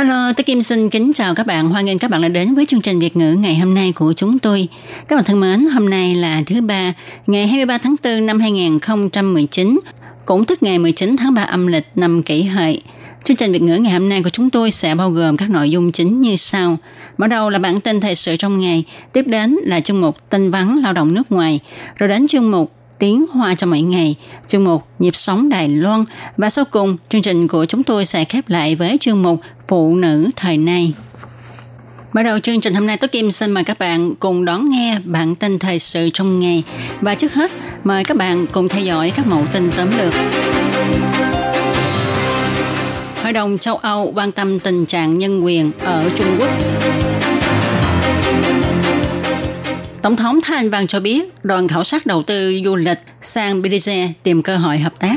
Hello, tôi Kim xin kính chào các bạn. Hoan nghênh các bạn đã đến với chương trình Việt ngữ ngày hôm nay của chúng tôi. Các bạn thân mến, hôm nay là thứ ba, ngày 23 tháng 4 năm 2019, cũng tức ngày 19 tháng 3 âm lịch năm kỷ hợi. Chương trình Việt ngữ ngày hôm nay của chúng tôi sẽ bao gồm các nội dung chính như sau. Mở đầu là bản tin thời sự trong ngày, tiếp đến là chương mục tin vắn lao động nước ngoài, rồi đến chương mục tiếng hoa cho mỗi ngày, chương mục nhịp sống Đài Loan và sau cùng chương trình của chúng tôi sẽ khép lại với chuyên mục phụ nữ thời nay. Mở đầu chương trình hôm nay, Tố Kim xin mời các bạn cùng đón nghe bản tin thời sự trong ngày. Và trước hết, mời các bạn cùng theo dõi các mẫu tin tóm lược. Hội đồng châu Âu quan tâm tình trạng nhân quyền ở Trung Quốc. Tổng thống Thái Anh Văn cho biết, đoàn khảo sát đầu tư du lịch sang Belize tìm cơ hội hợp tác.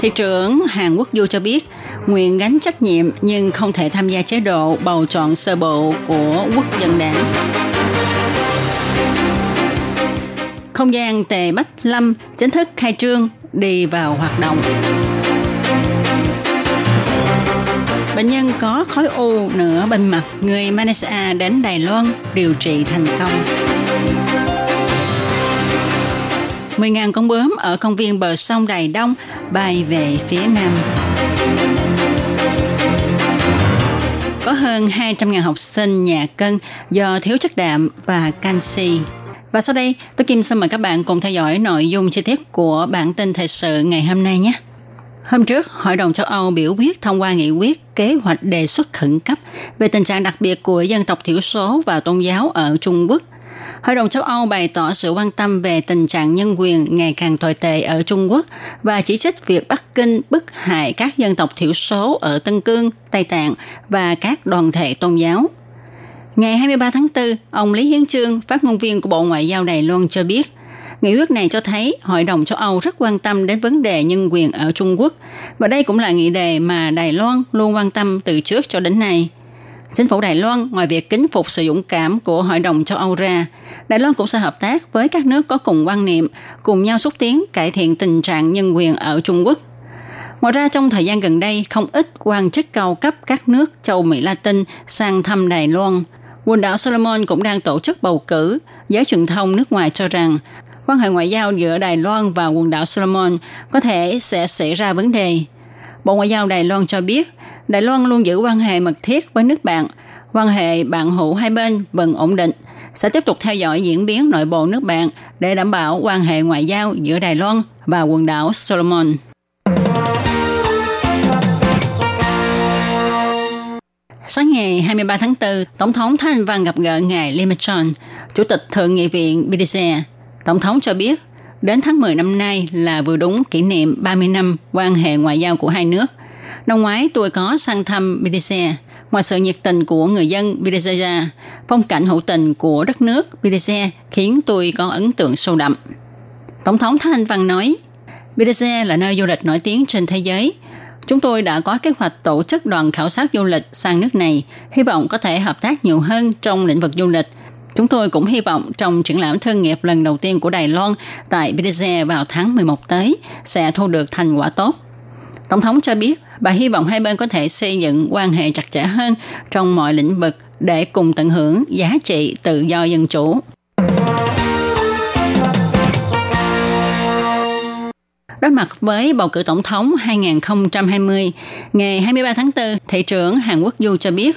Thị trưởng Hàn Quốc Du cho biết, nguyện gánh trách nhiệm nhưng không thể tham gia chế độ bầu chọn sơ bộ của quốc dân đảng. Không gian Tề Bách Lâm chính thức khai trương, đi vào hoạt động. Bệnh nhân có khối u nửa bên mặt, người Malaysia đến Đài Loan điều trị thành công. 10.000 con bướm ở công viên bờ sông Đài Đông bay về phía nam. Có hơn 200.000 học sinh nhà cân do thiếu chất đạm và canxi. Và sau đây, tôi Kim xin mời các bạn cùng theo dõi nội dung chi tiết của bản tin thời sự ngày hôm nay nhé. Hôm trước, Hội đồng châu Âu biểu quyết thông qua nghị quyết kế hoạch đề xuất khẩn cấp về tình trạng đặc biệt của dân tộc thiểu số và tôn giáo ở Trung Quốc. Hội đồng châu Âu bày tỏ sự quan tâm về tình trạng nhân quyền ngày càng tồi tệ ở Trung Quốc và chỉ trích việc Bắc Kinh bức hại các dân tộc thiểu số ở Tân Cương, Tây Tạng và các đoàn thể tôn giáo. Ngày 23 tháng 4, ông Lý Hiến Trương, phát ngôn viên của Bộ Ngoại giao Đài Loan cho biết, Nghị quyết này cho thấy Hội đồng châu Âu rất quan tâm đến vấn đề nhân quyền ở Trung Quốc và đây cũng là nghị đề mà Đài Loan luôn quan tâm từ trước cho đến nay. Chính phủ Đài Loan ngoài việc kính phục sự dũng cảm của Hội đồng châu Âu ra, Đài Loan cũng sẽ hợp tác với các nước có cùng quan niệm, cùng nhau xúc tiến cải thiện tình trạng nhân quyền ở Trung Quốc. Ngoài ra trong thời gian gần đây, không ít quan chức cao cấp các nước châu Mỹ Latin sang thăm Đài Loan. Quần đảo Solomon cũng đang tổ chức bầu cử. Giới truyền thông nước ngoài cho rằng quan hệ ngoại giao giữa Đài Loan và quần đảo Solomon có thể sẽ xảy ra vấn đề. Bộ Ngoại giao Đài Loan cho biết, Đài Loan luôn giữ quan hệ mật thiết với nước bạn. Quan hệ bạn hữu hai bên vẫn ổn định, sẽ tiếp tục theo dõi diễn biến nội bộ nước bạn để đảm bảo quan hệ ngoại giao giữa Đài Loan và quần đảo Solomon. Sáng ngày 23 tháng 4, Tổng thống Thanh Văn gặp gỡ ngài Lee Chon, Chủ tịch Thượng nghị viện Belize. Tổng thống cho biết, đến tháng 10 năm nay là vừa đúng kỷ niệm 30 năm quan hệ ngoại giao của hai nước. Năm ngoái tôi có sang thăm Belize. Ngoài sự nhiệt tình của người dân Belize phong cảnh hữu tình của đất nước Belize khiến tôi có ấn tượng sâu đậm. Tổng thống Thanh Văn nói, Belize là nơi du lịch nổi tiếng trên thế giới – Chúng tôi đã có kế hoạch tổ chức đoàn khảo sát du lịch sang nước này, hy vọng có thể hợp tác nhiều hơn trong lĩnh vực du lịch. Chúng tôi cũng hy vọng trong triển lãm thương nghiệp lần đầu tiên của Đài Loan tại Belize vào tháng 11 tới sẽ thu được thành quả tốt. Tổng thống cho biết bà hy vọng hai bên có thể xây dựng quan hệ chặt chẽ hơn trong mọi lĩnh vực để cùng tận hưởng giá trị tự do dân chủ. Đối mặt với bầu cử tổng thống 2020, ngày 23 tháng 4, thị trưởng Hàn Quốc Du cho biết,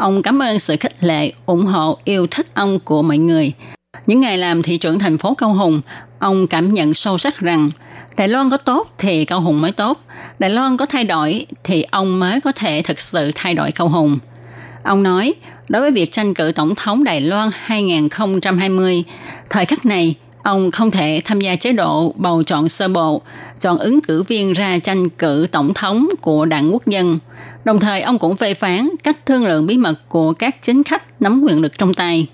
ông cảm ơn sự khích lệ, ủng hộ, yêu thích ông của mọi người. Những ngày làm thị trưởng thành phố Cao Hùng, ông cảm nhận sâu sắc rằng Đài Loan có tốt thì Cao Hùng mới tốt. Đài Loan có thay đổi thì ông mới có thể thực sự thay đổi Cao Hùng. Ông nói, đối với việc tranh cử tổng thống Đài Loan 2020, thời khắc này Ông không thể tham gia chế độ bầu chọn sơ bộ, chọn ứng cử viên ra tranh cử tổng thống của đảng quốc dân. Đồng thời ông cũng phê phán cách thương lượng bí mật của các chính khách nắm quyền lực trong tay.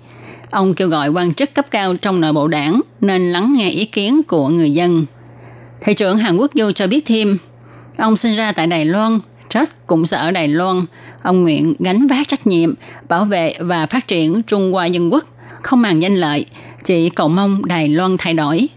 Ông kêu gọi quan chức cấp cao trong nội bộ đảng nên lắng nghe ý kiến của người dân. Thị trưởng Hàn Quốc Du cho biết thêm, ông sinh ra tại Đài Loan, chết cũng sẽ ở Đài Loan. Ông nguyện gánh vác trách nhiệm, bảo vệ và phát triển Trung Hoa Dân Quốc, không màng danh lợi, chỉ cầu mong Đài Loan thay đổi.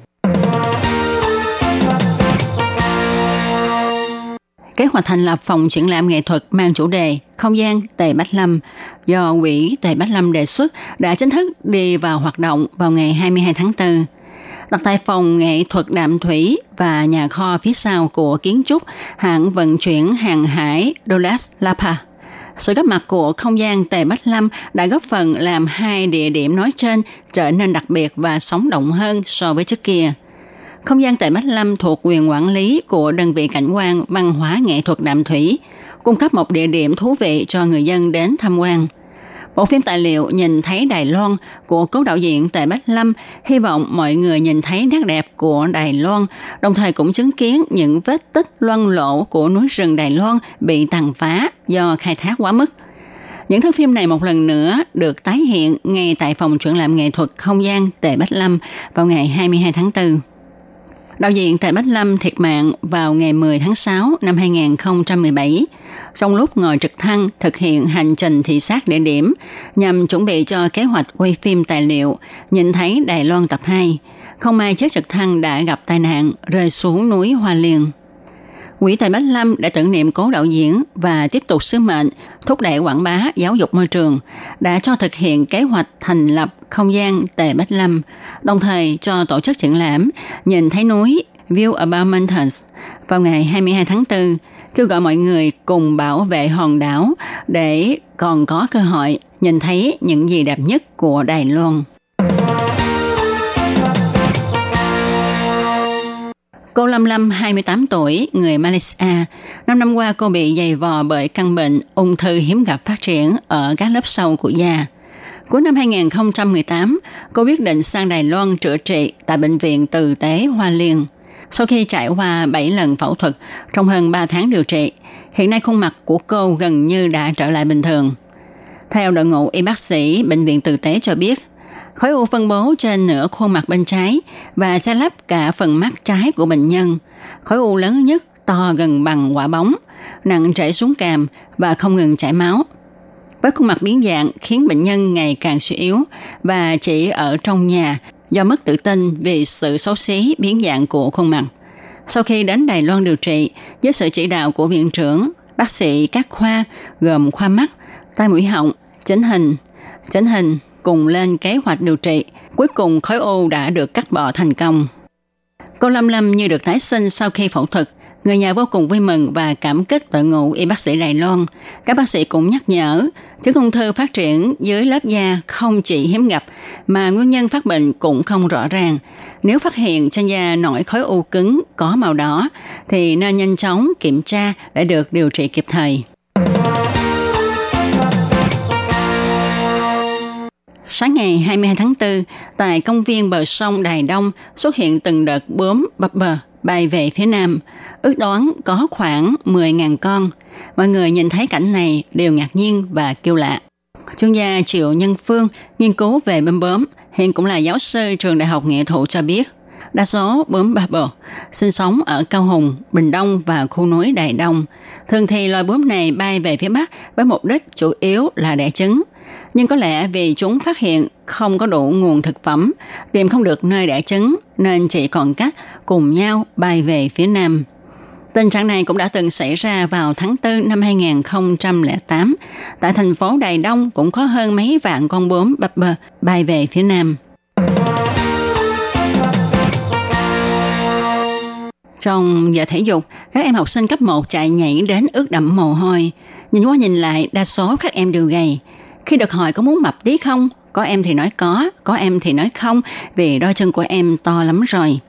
Kế hoạch thành lập phòng triển lãm nghệ thuật mang chủ đề Không gian Tề Bách Lâm do Quỹ Tề Bách Lâm đề xuất đã chính thức đi vào hoạt động vào ngày 22 tháng 4 đặt tại phòng nghệ thuật đạm thủy và nhà kho phía sau của kiến trúc, hãng vận chuyển hàng hải Dolas Lapa. Sự góp mặt của không gian Tề Bách Lâm đã góp phần làm hai địa điểm nói trên trở nên đặc biệt và sống động hơn so với trước kia. Không gian tại Bách Lâm thuộc quyền quản lý của đơn vị cảnh quan văn hóa nghệ thuật đạm thủy, cung cấp một địa điểm thú vị cho người dân đến tham quan – Bộ phim tài liệu Nhìn thấy Đài Loan của cố đạo diễn Tề Bách Lâm hy vọng mọi người nhìn thấy nét đẹp của Đài Loan, đồng thời cũng chứng kiến những vết tích loang lộ của núi rừng Đài Loan bị tàn phá do khai thác quá mức. Những thước phim này một lần nữa được tái hiện ngay tại phòng triển lãm nghệ thuật không gian Tề Bách Lâm vào ngày 22 tháng 4. Đạo diễn Tề Bách Lâm thiệt mạng vào ngày 10 tháng 6 năm 2017 trong lúc ngồi trực thăng thực hiện hành trình thị sát địa điểm nhằm chuẩn bị cho kế hoạch quay phim tài liệu, nhìn thấy Đài Loan tập 2. Không may chiếc trực thăng đã gặp tai nạn, rơi xuống núi Hoa Liên. Quỹ Tài Bách Lâm đã tưởng niệm cố đạo diễn và tiếp tục sứ mệnh thúc đẩy quảng bá giáo dục môi trường, đã cho thực hiện kế hoạch thành lập không gian Tề Bách Lâm, đồng thời cho tổ chức triển lãm Nhìn thấy núi View About Mountains vào ngày 22 tháng 4, kêu gọi mọi người cùng bảo vệ hòn đảo để còn có cơ hội nhìn thấy những gì đẹp nhất của Đài Loan. Cô Lâm Lâm, 28 tuổi, người Malaysia. Năm năm qua cô bị dày vò bởi căn bệnh ung thư hiếm gặp phát triển ở các lớp sâu của da. Cuối năm 2018, cô quyết định sang Đài Loan chữa trị tại Bệnh viện Từ Tế Hoa Liên. Sau khi trải qua 7 lần phẫu thuật trong hơn 3 tháng điều trị, hiện nay khuôn mặt của cô gần như đã trở lại bình thường. Theo đội ngũ y bác sĩ Bệnh viện Từ Tế cho biết, khối u phân bố trên nửa khuôn mặt bên trái và che lấp cả phần mắt trái của bệnh nhân. Khối u lớn nhất to gần bằng quả bóng, nặng chảy xuống càm và không ngừng chảy máu. Với khuôn mặt biến dạng khiến bệnh nhân ngày càng suy yếu và chỉ ở trong nhà do mất tự tin vì sự xấu xí biến dạng của khuôn mặt. Sau khi đến Đài Loan điều trị, với sự chỉ đạo của viện trưởng, bác sĩ các khoa gồm khoa mắt, tai mũi họng, chỉnh hình, chỉnh hình cùng lên kế hoạch điều trị. Cuối cùng khối u đã được cắt bỏ thành công. Cô Lâm Lâm như được tái sinh sau khi phẫu thuật. Người nhà vô cùng vui mừng và cảm kích đội ngũ y bác sĩ Đài Loan. Các bác sĩ cũng nhắc nhở, chứng ung thư phát triển dưới lớp da không chỉ hiếm gặp, mà nguyên nhân phát bệnh cũng không rõ ràng. Nếu phát hiện trên da nổi khối u cứng có màu đỏ, thì nên nhanh chóng kiểm tra để được điều trị kịp thời. Sáng ngày 22 tháng 4, tại công viên bờ sông Đài Đông xuất hiện từng đợt bướm bập bờ bay về phía nam. Ước đoán có khoảng 10.000 con. Mọi người nhìn thấy cảnh này đều ngạc nhiên và kêu lạ. Chuyên gia Triệu Nhân Phương nghiên cứu về bướm bướm, hiện cũng là giáo sư trường Đại học Nghệ thuật cho biết. Đa số bướm ba bờ sinh sống ở Cao Hùng, Bình Đông và khu núi Đài Đông. Thường thì loài bướm này bay về phía Bắc với mục đích chủ yếu là đẻ trứng – nhưng có lẽ vì chúng phát hiện không có đủ nguồn thực phẩm, tìm không được nơi đẻ trứng, nên chỉ còn cách cùng nhau bay về phía Nam. Tình trạng này cũng đã từng xảy ra vào tháng 4 năm 2008. Tại thành phố Đài Đông cũng có hơn mấy vạn con bướm bập bờ bay về phía Nam. Trong giờ thể dục, các em học sinh cấp 1 chạy nhảy đến ướt đẫm mồ hôi. Nhìn qua nhìn lại, đa số các em đều gầy. Khi được hỏi có muốn mập tí không, có em thì nói có, có em thì nói không, vì đôi chân của em to lắm rồi.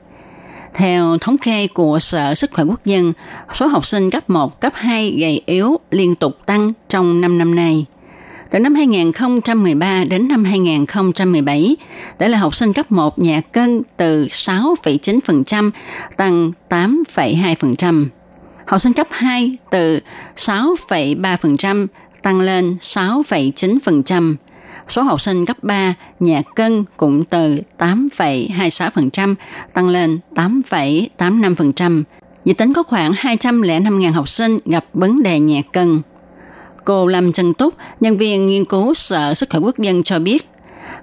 Theo thống kê của Sở Sức khỏe Quốc dân, số học sinh cấp 1, cấp 2 gầy yếu liên tục tăng trong 5 năm nay. Từ năm 2013 đến năm 2017, tỷ lệ học sinh cấp 1 nhà cân từ 6,9% tăng 8,2%. Học sinh cấp 2 từ 6,3% tăng lên 6,9%. Số học sinh cấp 3 nhà cân cũng từ 8,26% tăng lên 8,85%. Dự tính có khoảng 205.000 học sinh gặp vấn đề nhà cân. Cô Lâm Trân Túc, nhân viên nghiên cứu Sở Sức khỏe Quốc dân cho biết,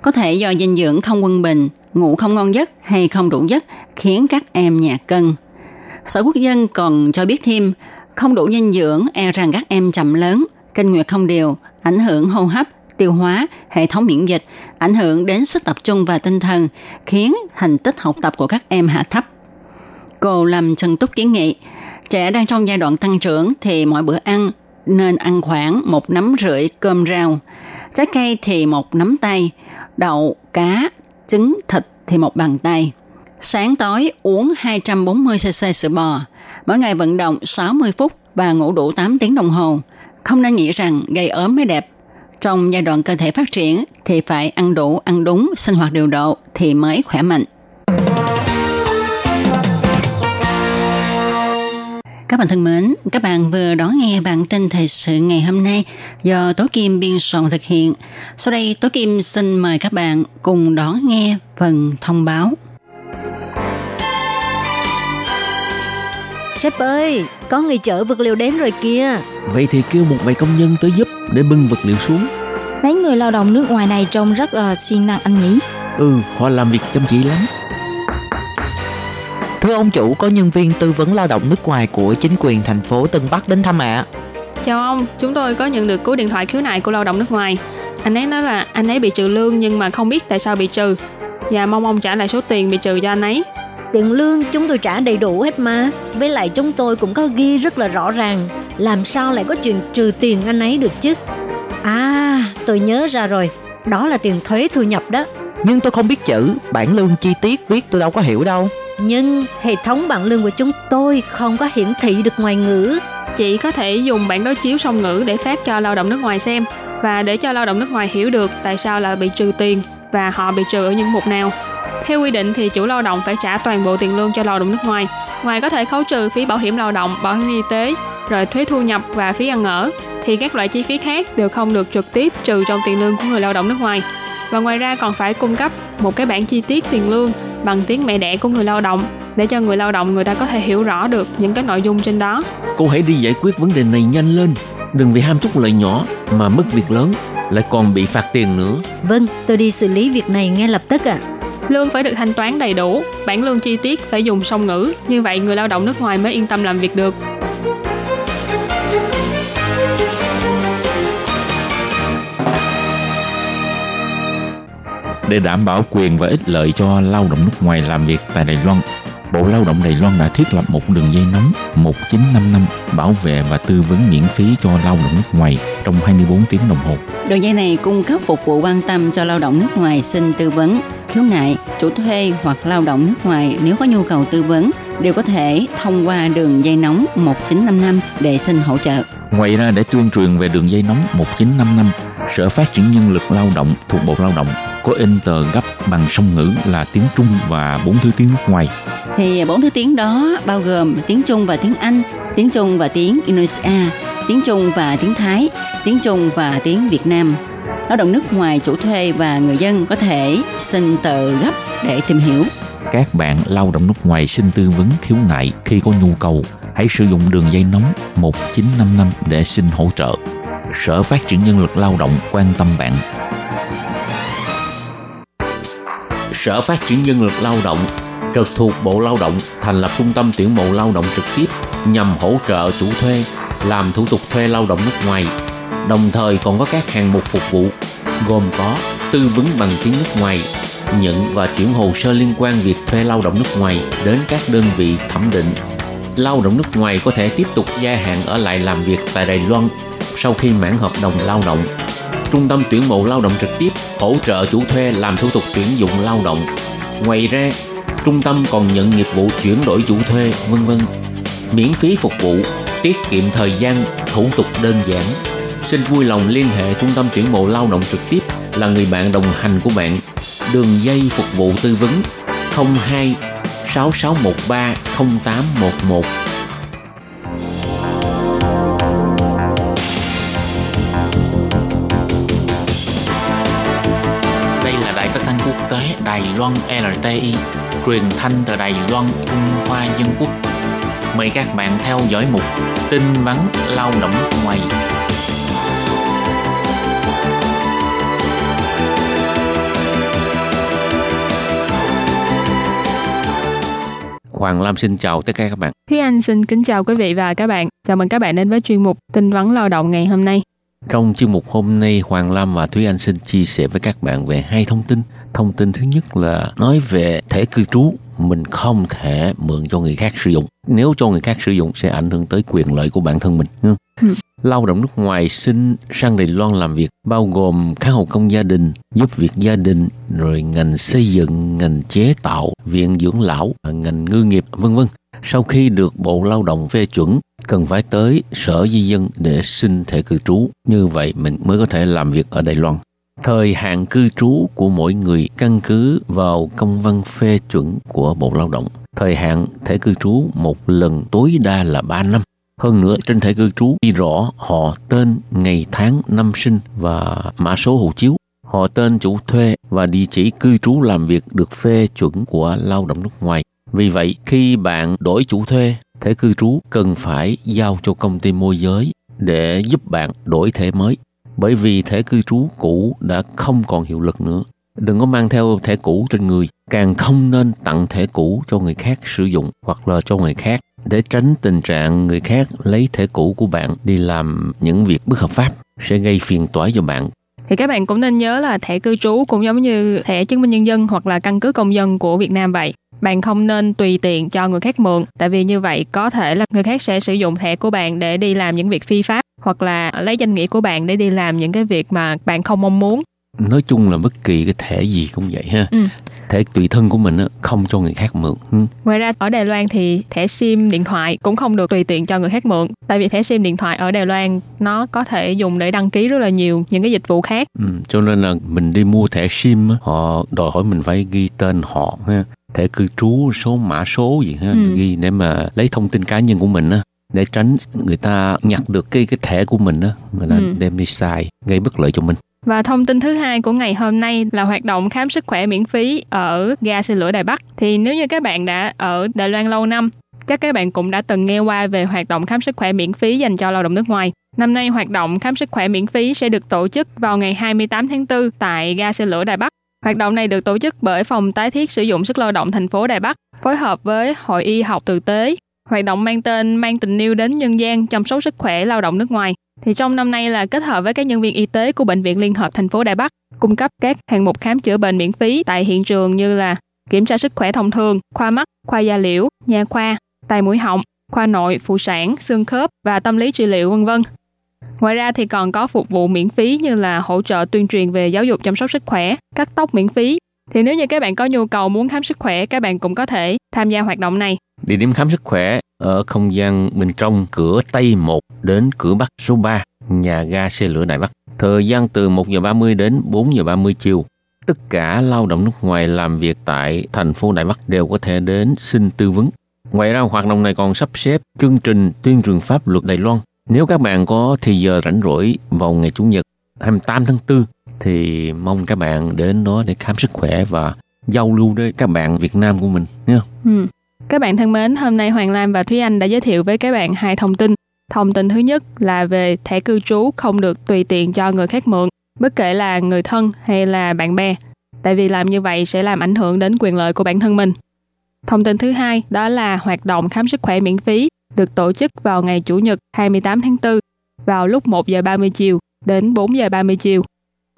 có thể do dinh dưỡng không quân bình, ngủ không ngon giấc hay không đủ giấc khiến các em nhà cân. Sở Quốc dân còn cho biết thêm, không đủ dinh dưỡng e rằng các em chậm lớn, kinh nguyệt không đều, ảnh hưởng hô hấp, tiêu hóa, hệ thống miễn dịch, ảnh hưởng đến sức tập trung và tinh thần, khiến thành tích học tập của các em hạ thấp. Cô Lâm Trần Túc kiến nghị, trẻ đang trong giai đoạn tăng trưởng thì mỗi bữa ăn nên ăn khoảng một nắm rưỡi cơm rau, trái cây thì một nắm tay, đậu, cá, trứng, thịt thì một bàn tay. Sáng tối uống 240cc sữa bò, mỗi ngày vận động 60 phút và ngủ đủ 8 tiếng đồng hồ. Không nên nghĩ rằng gây ốm mới đẹp. Trong giai đoạn cơ thể phát triển thì phải ăn đủ, ăn đúng, sinh hoạt điều độ thì mới khỏe mạnh. Các bạn thân mến, các bạn vừa đón nghe bản tin thời sự ngày hôm nay do Tố Kim biên soạn thực hiện. Sau đây Tố Kim xin mời các bạn cùng đón nghe phần thông báo. Sếp ơi, có người chở vật liệu đến rồi kìa. Vậy thì kêu một vài công nhân tới giúp để bưng vật liệu xuống. Mấy người lao động nước ngoài này trông rất là siêng năng anh nhỉ? Ừ, họ làm việc chăm chỉ lắm. Thưa ông chủ, có nhân viên tư vấn lao động nước ngoài của chính quyền thành phố Tân Bắc đến thăm ạ. À. Chào ông, chúng tôi có nhận được cú điện thoại khiếu nại của lao động nước ngoài. Anh ấy nói là anh ấy bị trừ lương nhưng mà không biết tại sao bị trừ và mong ông trả lại số tiền bị trừ cho anh ấy. Tiền lương chúng tôi trả đầy đủ hết mà. Với lại chúng tôi cũng có ghi rất là rõ ràng. Làm sao lại có chuyện trừ tiền anh ấy được chứ? À, tôi nhớ ra rồi. Đó là tiền thuế thu nhập đó. Nhưng tôi không biết chữ, bản lương chi tiết viết tôi đâu có hiểu đâu. Nhưng hệ thống bảng lương của chúng tôi không có hiển thị được ngoại ngữ. Chị có thể dùng bản đối chiếu song ngữ để phát cho lao động nước ngoài xem và để cho lao động nước ngoài hiểu được tại sao là bị trừ tiền và họ bị trừ ở những mục nào. Theo quy định thì chủ lao động phải trả toàn bộ tiền lương cho lao động nước ngoài. Ngoài có thể khấu trừ phí bảo hiểm lao động, bảo hiểm y tế, rồi thuế thu nhập và phí ăn ở, thì các loại chi phí khác đều không được trực tiếp trừ trong tiền lương của người lao động nước ngoài. Và ngoài ra còn phải cung cấp một cái bản chi tiết tiền lương bằng tiếng mẹ đẻ của người lao động để cho người lao động người ta có thể hiểu rõ được những cái nội dung trên đó. Cô hãy đi giải quyết vấn đề này nhanh lên, đừng vì ham chút lợi nhỏ mà mất việc lớn lại còn bị phạt tiền nữa. Vâng, tôi đi xử lý việc này ngay lập tức ạ. À. Lương phải được thanh toán đầy đủ, bản lương chi tiết phải dùng song ngữ, như vậy người lao động nước ngoài mới yên tâm làm việc được. Để đảm bảo quyền và ích lợi cho lao động nước ngoài làm việc tại Đài Loan, Bộ Lao động Đài Loan đã thiết lập một đường dây nóng 1955 bảo vệ và tư vấn miễn phí cho lao động nước ngoài trong 24 tiếng đồng hồ. Đường dây này cung cấp phục vụ quan tâm cho lao động nước ngoài xin tư vấn, khiếu nại, chủ thuê hoặc lao động nước ngoài nếu có nhu cầu tư vấn đều có thể thông qua đường dây nóng 1955 để xin hỗ trợ. Ngoài ra để tuyên truyền về đường dây nóng 1955, Sở Phát triển Nhân lực Lao động thuộc Bộ Lao động có in tờ gấp bằng song ngữ là tiếng Trung và bốn thứ tiếng nước ngoài. Thì bốn thứ tiếng đó bao gồm tiếng Trung và tiếng Anh, tiếng Trung và tiếng Indonesia, tiếng Trung và tiếng Thái, tiếng Trung và tiếng Việt Nam. Lao động nước ngoài chủ thuê và người dân có thể xin tờ gấp để tìm hiểu. Các bạn lao động nước ngoài xin tư vấn khiếu nại khi có nhu cầu, hãy sử dụng đường dây nóng 1955 để xin hỗ trợ. Sở Phát triển Nhân lực Lao động quan tâm bạn Sở Phát triển Nhân lực Lao động trực thuộc Bộ Lao động thành lập trung tâm tuyển mộ lao động trực tiếp nhằm hỗ trợ chủ thuê làm thủ tục thuê lao động nước ngoài. Đồng thời còn có các hạng mục phục vụ gồm có tư vấn bằng tiếng nước ngoài, nhận và chuyển hồ sơ liên quan việc thuê lao động nước ngoài đến các đơn vị thẩm định. Lao động nước ngoài có thể tiếp tục gia hạn ở lại làm việc tại Đài Loan sau khi mãn hợp đồng lao động Trung tâm tuyển mộ lao động trực tiếp hỗ trợ chủ thuê làm thủ tục tuyển dụng lao động. Ngoài ra, trung tâm còn nhận nghiệp vụ chuyển đổi chủ thuê, vân vân. Miễn phí phục vụ, tiết kiệm thời gian, thủ tục đơn giản xin vui lòng liên hệ trung tâm tuyển mộ lao động trực tiếp là người bạn đồng hành của bạn. Đường dây phục vụ tư vấn 02 6613 0811 Đây là đài phát thanh quốc tế Đài Loan LTI, truyền thanh từ Đài Loan, Trung Hoa Dân Quốc. Mời các bạn theo dõi mục tin vắn lao động ngoài. Hoàng Lam xin chào tất cả các bạn. Thúy Anh xin kính chào quý vị và các bạn. Chào mừng các bạn đến với chuyên mục tin vắn lao động ngày hôm nay. Trong chuyên mục hôm nay, Hoàng Lam và Thúy Anh xin chia sẻ với các bạn về hai thông tin. Thông tin thứ nhất là nói về thẻ cư trú mình không thể mượn cho người khác sử dụng. Nếu cho người khác sử dụng sẽ ảnh hưởng tới quyền lợi của bản thân mình. Ừ. Lao động nước ngoài xin sang Đài Loan làm việc bao gồm các hộ công gia đình, giúp việc gia đình, rồi ngành xây dựng, ngành chế tạo, viện dưỡng lão, ngành ngư nghiệp, vân vân. Sau khi được Bộ Lao động phê chuẩn, cần phải tới Sở Di dân để xin thẻ cư trú. Như vậy mình mới có thể làm việc ở Đài Loan. Thời hạn cư trú của mỗi người căn cứ vào công văn phê chuẩn của Bộ Lao động. Thời hạn thẻ cư trú một lần tối đa là 3 năm. Hơn nữa, trên thẻ cư trú ghi rõ họ tên, ngày tháng, năm sinh và mã số hộ chiếu. Họ tên chủ thuê và địa chỉ cư trú làm việc được phê chuẩn của lao động nước ngoài. Vì vậy, khi bạn đổi chủ thuê, thẻ cư trú cần phải giao cho công ty môi giới để giúp bạn đổi thẻ mới bởi vì thẻ cư trú cũ đã không còn hiệu lực nữa. Đừng có mang theo thẻ cũ trên người, càng không nên tặng thẻ cũ cho người khác sử dụng hoặc là cho người khác để tránh tình trạng người khác lấy thẻ cũ của bạn đi làm những việc bất hợp pháp sẽ gây phiền toái cho bạn. Thì các bạn cũng nên nhớ là thẻ cư trú cũng giống như thẻ chứng minh nhân dân hoặc là căn cứ công dân của Việt Nam vậy. Bạn không nên tùy tiện cho người khác mượn, tại vì như vậy có thể là người khác sẽ sử dụng thẻ của bạn để đi làm những việc phi pháp hoặc là lấy danh nghĩa của bạn để đi làm những cái việc mà bạn không mong muốn nói chung là bất kỳ cái thẻ gì cũng vậy ha ừ. Thẻ tùy thân của mình á, không cho người khác mượn ừ. ngoài ra ở Đài Loan thì thẻ sim điện thoại cũng không được tùy tiện cho người khác mượn tại vì thẻ sim điện thoại ở Đài Loan nó có thể dùng để đăng ký rất là nhiều những cái dịch vụ khác ừ, cho nên là mình đi mua thẻ sim á, họ đòi hỏi mình phải ghi tên họ ha thẻ cư trú số mã số gì ha ừ. ghi để mà lấy thông tin cá nhân của mình á để tránh người ta nhặt được cái cái thẻ của mình đó người ta ừ. đem đi xài gây bất lợi cho mình và thông tin thứ hai của ngày hôm nay là hoạt động khám sức khỏe miễn phí ở ga xe lửa Đài Bắc. Thì nếu như các bạn đã ở Đài Loan lâu năm, chắc các bạn cũng đã từng nghe qua về hoạt động khám sức khỏe miễn phí dành cho lao động nước ngoài. Năm nay hoạt động khám sức khỏe miễn phí sẽ được tổ chức vào ngày 28 tháng 4 tại ga xe lửa Đài Bắc. Hoạt động này được tổ chức bởi Phòng Tái thiết sử dụng sức lao động thành phố Đài Bắc, phối hợp với Hội Y học Tử tế, Hoạt động mang tên Mang tình yêu đến nhân gian chăm sóc sức khỏe lao động nước ngoài. Thì trong năm nay là kết hợp với các nhân viên y tế của Bệnh viện Liên hợp thành phố Đài Bắc, cung cấp các hạng mục khám chữa bệnh miễn phí tại hiện trường như là kiểm tra sức khỏe thông thường, khoa mắt, khoa da liễu, nha khoa, tai mũi họng, khoa nội, phụ sản, xương khớp và tâm lý trị liệu vân vân. Ngoài ra thì còn có phục vụ miễn phí như là hỗ trợ tuyên truyền về giáo dục chăm sóc sức khỏe, cắt tóc miễn phí. Thì nếu như các bạn có nhu cầu muốn khám sức khỏe, các bạn cũng có thể tham gia hoạt động này. Địa điểm khám sức khỏe ở không gian bên trong cửa Tây 1 đến cửa Bắc số 3, nhà ga xe lửa Đại Bắc. Thời gian từ 1 giờ 30 đến 4 giờ 30 chiều. Tất cả lao động nước ngoài làm việc tại thành phố Đại Bắc đều có thể đến xin tư vấn. Ngoài ra, hoạt động này còn sắp xếp chương trình tuyên truyền pháp luật Đài Loan. Nếu các bạn có thì giờ rảnh rỗi vào ngày Chủ nhật 28 tháng 4 thì mong các bạn đến đó để khám sức khỏe và giao lưu với các bạn Việt Nam của mình nhé. Ừ. Các bạn thân mến, hôm nay Hoàng Lam và Thúy Anh đã giới thiệu với các bạn hai thông tin. Thông tin thứ nhất là về thẻ cư trú không được tùy tiện cho người khác mượn, bất kể là người thân hay là bạn bè, tại vì làm như vậy sẽ làm ảnh hưởng đến quyền lợi của bản thân mình. Thông tin thứ hai đó là hoạt động khám sức khỏe miễn phí được tổ chức vào ngày Chủ nhật 28 tháng 4 vào lúc 1 giờ 30 chiều đến 4 giờ 30 chiều.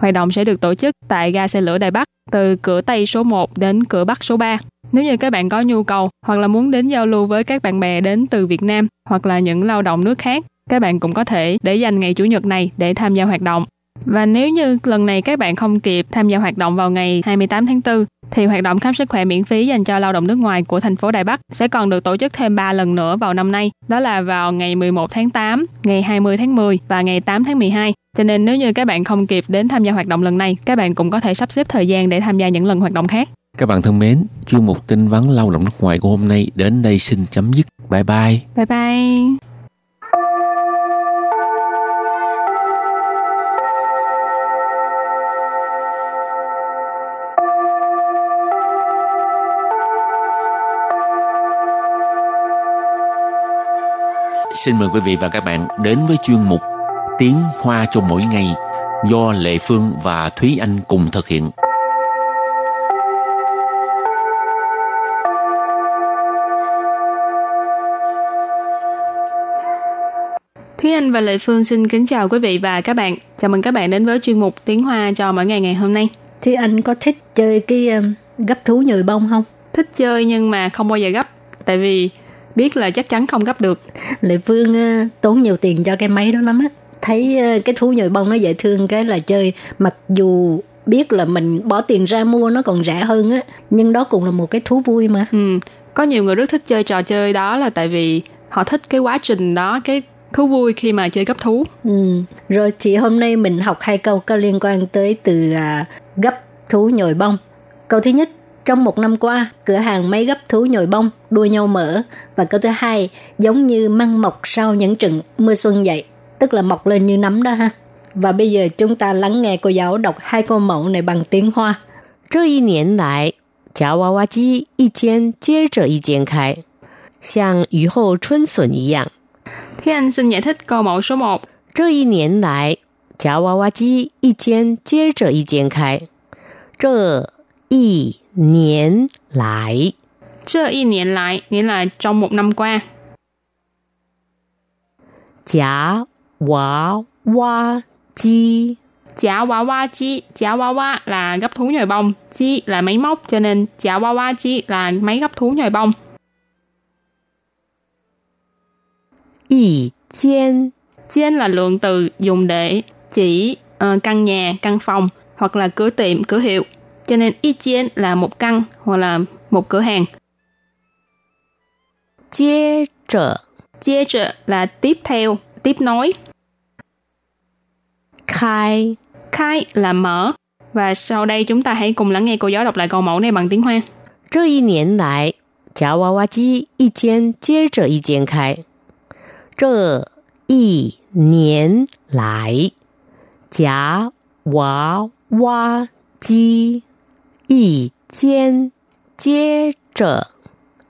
Hoạt động sẽ được tổ chức tại ga xe lửa Đài Bắc từ cửa Tây số 1 đến cửa Bắc số 3. Nếu như các bạn có nhu cầu hoặc là muốn đến giao lưu với các bạn bè đến từ Việt Nam hoặc là những lao động nước khác, các bạn cũng có thể để dành ngày Chủ nhật này để tham gia hoạt động. Và nếu như lần này các bạn không kịp tham gia hoạt động vào ngày 28 tháng 4 thì hoạt động khám sức khỏe miễn phí dành cho lao động nước ngoài của thành phố Đài Bắc sẽ còn được tổ chức thêm 3 lần nữa vào năm nay. Đó là vào ngày 11 tháng 8, ngày 20 tháng 10 và ngày 8 tháng 12. Cho nên nếu như các bạn không kịp đến tham gia hoạt động lần này, các bạn cũng có thể sắp xếp thời gian để tham gia những lần hoạt động khác. Các bạn thân mến, chuyên mục tin vắn lao động nước ngoài của hôm nay đến đây xin chấm dứt. Bye bye. Bye bye. Xin mời quý vị và các bạn đến với chuyên mục Tiếng Hoa cho mỗi ngày do Lệ Phương và Thúy Anh cùng thực hiện. Thúy Anh và Lệ Phương xin kính chào quý vị và các bạn. Chào mừng các bạn đến với chuyên mục Tiếng Hoa cho mỗi ngày ngày hôm nay. Thì anh có thích chơi cái um, gấp thú nhồi bông không? Thích chơi nhưng mà không bao giờ gấp. Tại vì biết là chắc chắn không gấp được. Lệ Phương uh, tốn nhiều tiền cho cái máy đó lắm á. Thấy uh, cái thú nhồi bông nó dễ thương cái là chơi mặc dù biết là mình bỏ tiền ra mua nó còn rẻ hơn á nhưng đó cũng là một cái thú vui mà Ừ, có nhiều người rất thích chơi trò chơi đó là tại vì họ thích cái quá trình đó, cái thú vui khi mà chơi gấp thú. ừ. rồi thì hôm nay mình học hai câu có liên quan tới từ à, gấp thú nhồi bông câu thứ nhất trong một năm qua cửa hàng máy gấp thú nhồi bông đua nhau mở và câu thứ hai giống như măng mọc sau những trận mưa xuân vậy tức là mọc lên như nấm đó ha và bây giờ chúng ta lắng nghe cô giáo đọc hai câu mẫu này bằng tiếng hoa 这一年来，夹娃娃机一间接着一间开，像雨后春笋一样。 Thế anh xin giải thích câu mẫu số 1. 这一年来，夹娃娃机一间接着一间开。这一 年来， 这y niệm lại nghĩa là trong một năm qua. 夹娃娃机 Chả hoa hoa chi, chả hoa hoa là gấp thú nhồi bông, chi là máy móc cho nên chả hoa hoa chi là máy gấp thú nhồi bông. 一间 Trên là lượng từ dùng để chỉ ờ, căn nhà, căn phòng hoặc là cửa tiệm, cửa hiệu. Cho nên y trên là một căn hoặc là một cửa hàng. 接着 Chia trợ là tiếp theo, tiếp nối. 开 Khai là mở. Và sau đây chúng ta hãy cùng lắng nghe cô giáo đọc lại câu mẫu này bằng tiếng Hoa. 这一年来，夹娃娃机一间接着一间开。这一年来，夹娃娃机 一间接着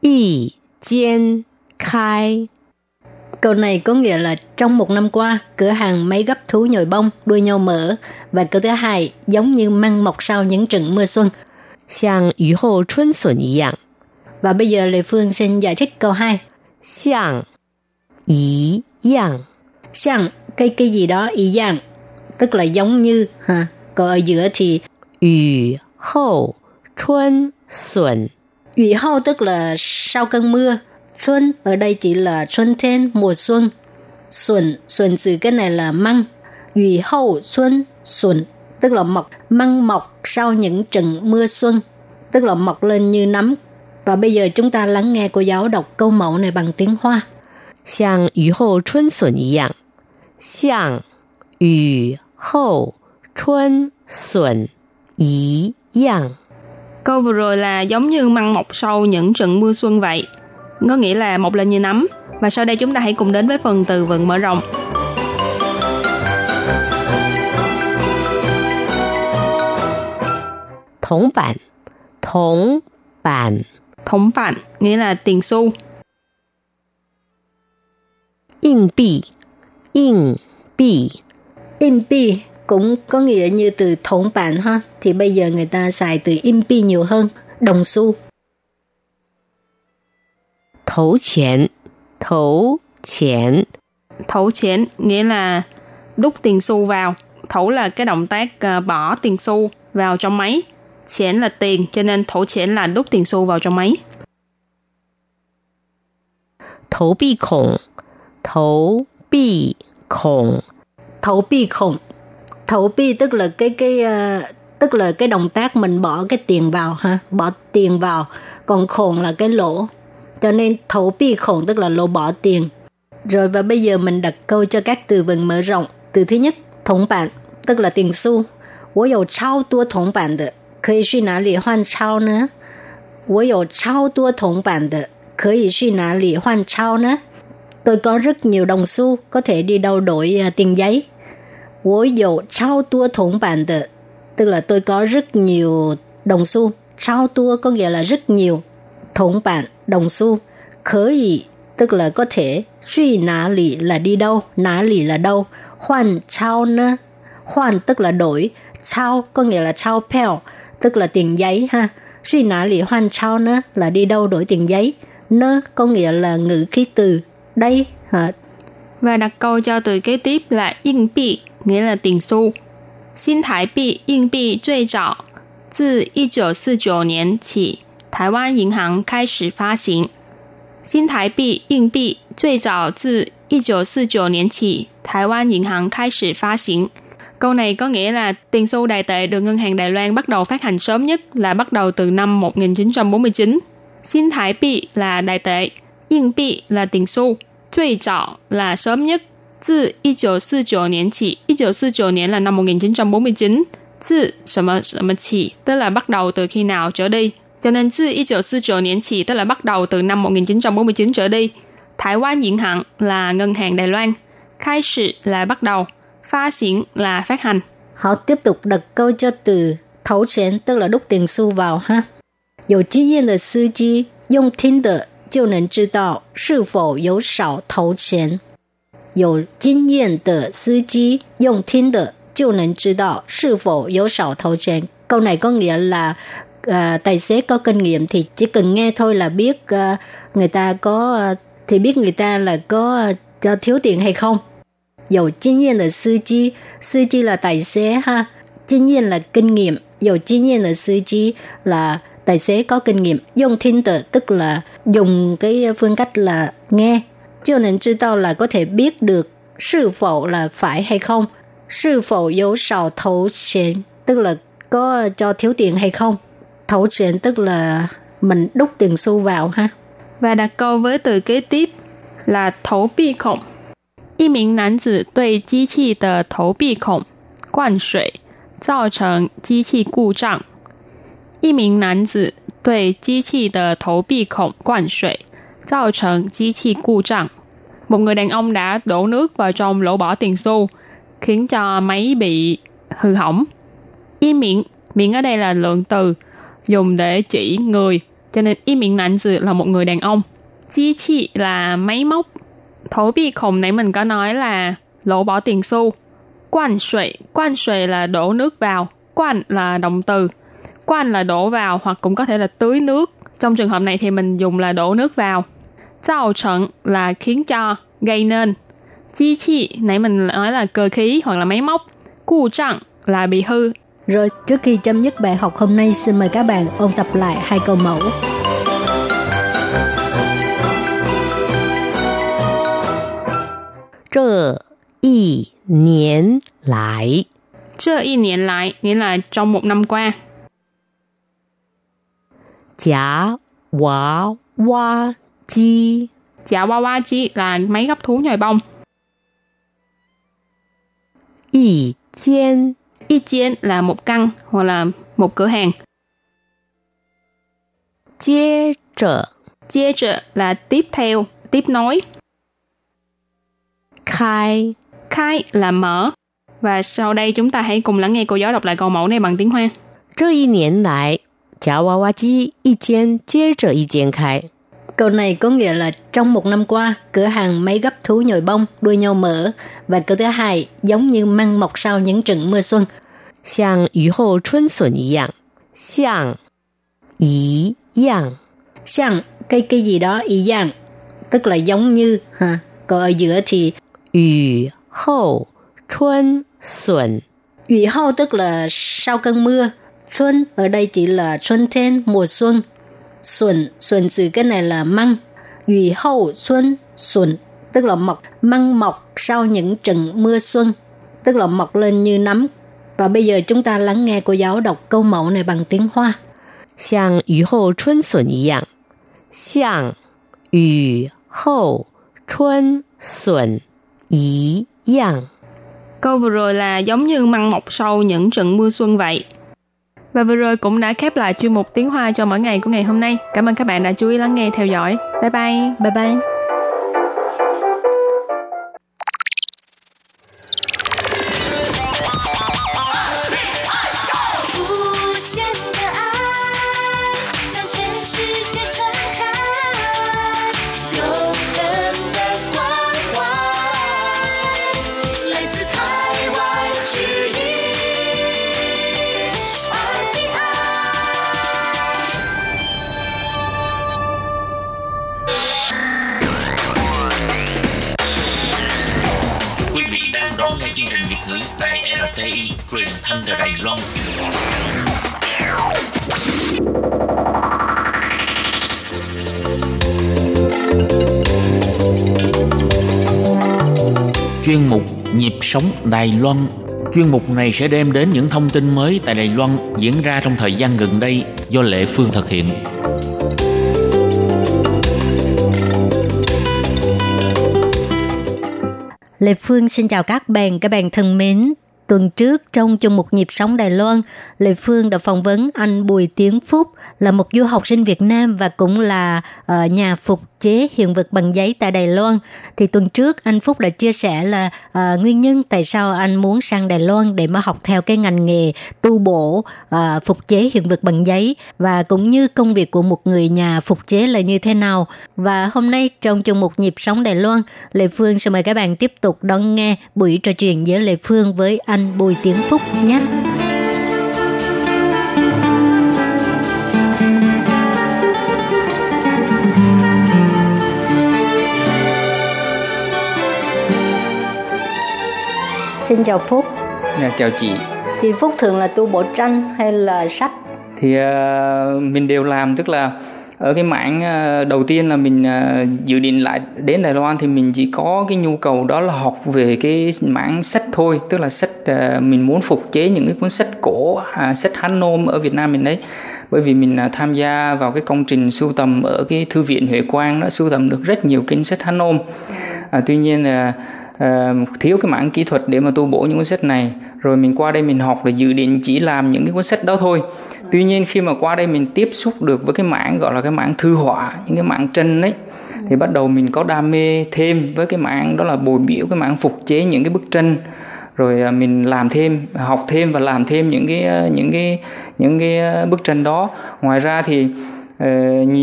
一间开。 Câu này có nghĩa là trong một năm qua, cửa hàng máy gấp thú nhồi bông đua nhau mở. Và câu thứ hai, giống như măng mọc sau những trận mưa xuân. 像雨后春笋一样， Và bây giờ Lê Phương xin giải thích câu 2. 像一样， Sang cái cái gì đó ý dạng, tức là giống như ha. Còn ở giữa thì 雨 后春笋 ủy hậu tức là sau cơn mưa. Xuân ở đây chỉ là xuân thiên mùa xuân. Xuân, xuân từ cái này là măng. Ủy hậu xuân, xuân tức là mọc măng mọc sau những trận mưa xuân, tức là mọc lên như nấm. Và bây giờ chúng ta lắng nghe cô giáo đọc câu mẫu này bằng tiếng Hoa. 像雨后春笋一样，像雨后春笋一 dạng. Câu vừa rồi là giống như măng mọc sau những trận mưa xuân vậy. Có nghĩa là một lần như nấm. Và sau đây chúng ta hãy cùng đến với phần từ vựng mở rộng. Thống bản Thống bản Thống bản nghĩa là tiền xu. Yên bì Yên bì Yên bì cũng có nghĩa như từ thốn bản ha, thì bây giờ người ta xài từ impi nhiều hơn, đồng xu. Thấu chén, thấu chén. Thấu chén nghĩa là đúc tiền xu vào. Thấu là cái động tác à, bỏ tiền xu vào trong máy. Chén là tiền, cho nên thấu chén là đúc tiền xu vào trong máy. Thấu bi khổng, thấu bi khổng. Thấu bi khổng Thấu pi tức là cái cái uh, tức là cái động tác mình bỏ cái tiền vào ha, bỏ tiền vào, còn khổng là cái lỗ. Cho nên thấu bi khổng tức là lỗ bỏ tiền. Rồi và bây giờ mình đặt câu cho các từ vựng mở rộng. Từ thứ nhất, thống bản, tức là tiền xu. 我有超多铜板的，可以去哪里换钞呢？我有超多铜板的，可以去哪里换钞呢？Tôi có rất nhiều đồng xu, có thể đi đâu đổi uh, tiền giấy. Wo you chao tua thống bản de. Tức là tôi có rất nhiều đồng xu. Chao tua có nghĩa là rất nhiều thống bản đồng xu. Khở yi tức là có thể suy nã lì là đi đâu, nã lì là đâu. Hoàn chao 呢? Hoàn tức là đổi. Chao có nghĩa là chao pèo tức là tiền giấy ha. Suy nã lì hoàn chao nữa là đi đâu đổi tiền giấy. Nơ có nghĩa là ngữ khí từ đây hả? Và đặt câu cho từ kế tiếp là yên bị nghĩa là tiền xu. 新台币硬币最早自一九四九年起，台湾银行开始发行。新台币硬币最早自一九四九年起，台湾银行开始发行。Câu này có nghĩa là tiền xu đài tệ được ngân hàng Đài Loan bắt đầu phát hành sớm nhất là bắt đầu từ năm 1949. Xin Thái Bị là đài tệ, Yên Bị là tiền xu, Truy Trọ là sớm nhất, 自一九四九年起，一九四九年 là năm 1949. 自什么什么起 tức là bắt đầu từ khi nào trở đi. Cho nên 自1949年起 tức là bắt đầu từ năm 1949 trở đi. Thái Quan Diễn Hạng là ngân hàng Đài Loan. Khai sử là bắt đầu. Phá xỉn là phát hành. Họ tiếp tục đặt câu cho từ thấu tiền tức là đúc tiền xu vào ha. 有经验的司机用听的就能知道是否有少投钱。 有经验的司机用听的就能知道是否有少投钱. Câu này có nghĩa là uh, tài xế có kinh nghiệm thì chỉ cần nghe thôi là biết uh, người ta có uh, thì biết người ta là có uh, cho thiếu tiền hay không. Dầu kinh nghiệm là sư chi, sư chi là tài xế ha. Kinh nghiệm là kinh nghiệm, dầu kinh nghiệm là sư chi là tài xế có kinh nghiệm. Dùng thiên tử tức là dùng cái phương cách là nghe cho nên 知道 là có thể biết được sư phụ là phải hay không. Sư phụ có sào thấu tiền, tức là có cho thiếu tiền hay không. Thấu tiền tức là mình đúc tiền xu vào ha. Và đặt câu với từ kế tiếp là thấu bi khổng. 一名男子对机器的投币孔灌水，造成机器故障。一名男子对机器的投币孔灌水， 造成机器故障。Một người đàn ông đã đổ nước vào trong lỗ bỏ tiền xu, khiến cho máy bị hư hỏng. Y miệng, miệng ở đây là lượng từ, dùng để chỉ người, cho nên y miệng nạnh dự là một người đàn ông. Chi chi là máy móc. Thổ bi khổng nãy mình có nói là lỗ bỏ tiền xu. Quan suy, quan suy là đổ nước vào. Quan là động từ. Quan là đổ vào hoặc cũng có thể là tưới nước. Trong trường hợp này thì mình dùng là đổ nước vào. Giao trần là khiến cho, gây nên. Chi chi, nãy mình nói là cơ khí hoặc là máy móc. Cụ trạng là bị hư. Rồi trước khi chấm dứt bài học hôm nay, xin mời các bạn ôn tập lại hai câu mẫu. Trơ y niên lại Trơ y niên lại nghĩa là trong một năm qua. Chả 娃娃 机 Chả wa wa chi là máy gấp thú nhồi bông. 一间 Y chien là một căn hoặc là một cửa hàng. 接着 Chia trợ là tiếp theo, tiếp nối. 开 Khai là mở. Và sau đây chúng ta hãy cùng lắng nghe cô giáo đọc lại câu mẫu này bằng tiếng Hoa. 这一年来，夹娃娃机一间接着一间开。 Câu này có nghĩa là trong một năm qua, cửa hàng máy gấp thú nhồi bông đuôi nhau mở và câu thứ hai giống như măng mọc sau những trận mưa xuân. 像雨后春笋一样，像一样 Sang cây cây gì đó y dạng, tức là giống như ha. Còn ở giữa thì 雨后春笋 Ủy hậu tức là sau cơn mưa. Xuân ở đây chỉ là xuân thiên, mùa xuân. Xuân, xuân từ cái này là măng. Ủy hậu xuân, xuân tức là mọc, măng mọc sau những trận mưa xuân. Tức là mọc lên như nấm Và bây giờ chúng ta lắng nghe cô giáo đọc câu mẫu này bằng tiếng Hoa. 像雨后春笋一样，像雨后春笋一样。 Câu vừa rồi là giống như măng mọc sau những trận mưa xuân vậy. Và vừa rồi cũng đã khép lại chuyên mục tiếng Hoa cho mỗi ngày của ngày hôm nay. Cảm ơn các bạn đã chú ý lắng nghe, theo dõi. Bye bye. Bye bye. Sống Đài Loan Chuyên mục này sẽ đem đến những thông tin mới tại Đài Loan diễn ra trong thời gian gần đây do Lệ Phương thực hiện. Lê Phương xin chào các bạn, các bạn thân mến. Tuần trước trong chung một nhịp sống Đài Loan, lệ Phương đã phỏng vấn anh Bùi Tiến Phúc là một du học sinh Việt Nam và cũng là uh, nhà phục chế hiện vật bằng giấy tại Đài Loan. Thì tuần trước anh Phúc đã chia sẻ là uh, nguyên nhân tại sao anh muốn sang Đài Loan để mà học theo cái ngành nghề tu bổ uh, phục chế hiện vật bằng giấy và cũng như công việc của một người nhà phục chế là như thế nào. Và hôm nay trong chung một nhịp sống Đài Loan, lệ Phương sẽ mời các bạn tiếp tục đón nghe buổi trò chuyện giữa lệ Phương với anh Bùi Tiến Phúc nhé. Xin chào Phúc. Dạ, chào chị. Chị Phúc thường là tu bổ tranh hay là sách? Thì ờ, mình đều làm tức là ở cái mảng ờ, đầu tiên là mình ờ, dự định lại đến Đài Loan thì mình chỉ có cái nhu cầu đó là học về cái mảng sách thôi, tức là sách ờ, mình muốn phục chế những cái cuốn sách cổ, à, sách Hán nôm ở Việt Nam mình đấy. Bởi vì mình à, tham gia vào cái công trình sưu tầm ở cái thư viện Huệ Quang đó sưu tầm được rất nhiều kinh sách Hán nôm. À, tuy nhiên là thiếu cái mảng kỹ thuật để mà tu bổ những cuốn sách này. Rồi mình qua đây mình học để dự định chỉ làm những cái cuốn sách đó thôi. Tuy nhiên khi mà qua đây mình tiếp xúc được với cái mảng gọi là cái mảng thư họa, những cái mảng tranh ấy, thì bắt đầu mình có đam mê thêm với cái mảng đó là bồi biểu, cái mảng phục chế những cái bức tranh. Rồi à, mình làm thêm, học thêm và làm thêm những cái ờ, những cái những cái ờ, bức tranh đó. Ngoài ra thì Ờ,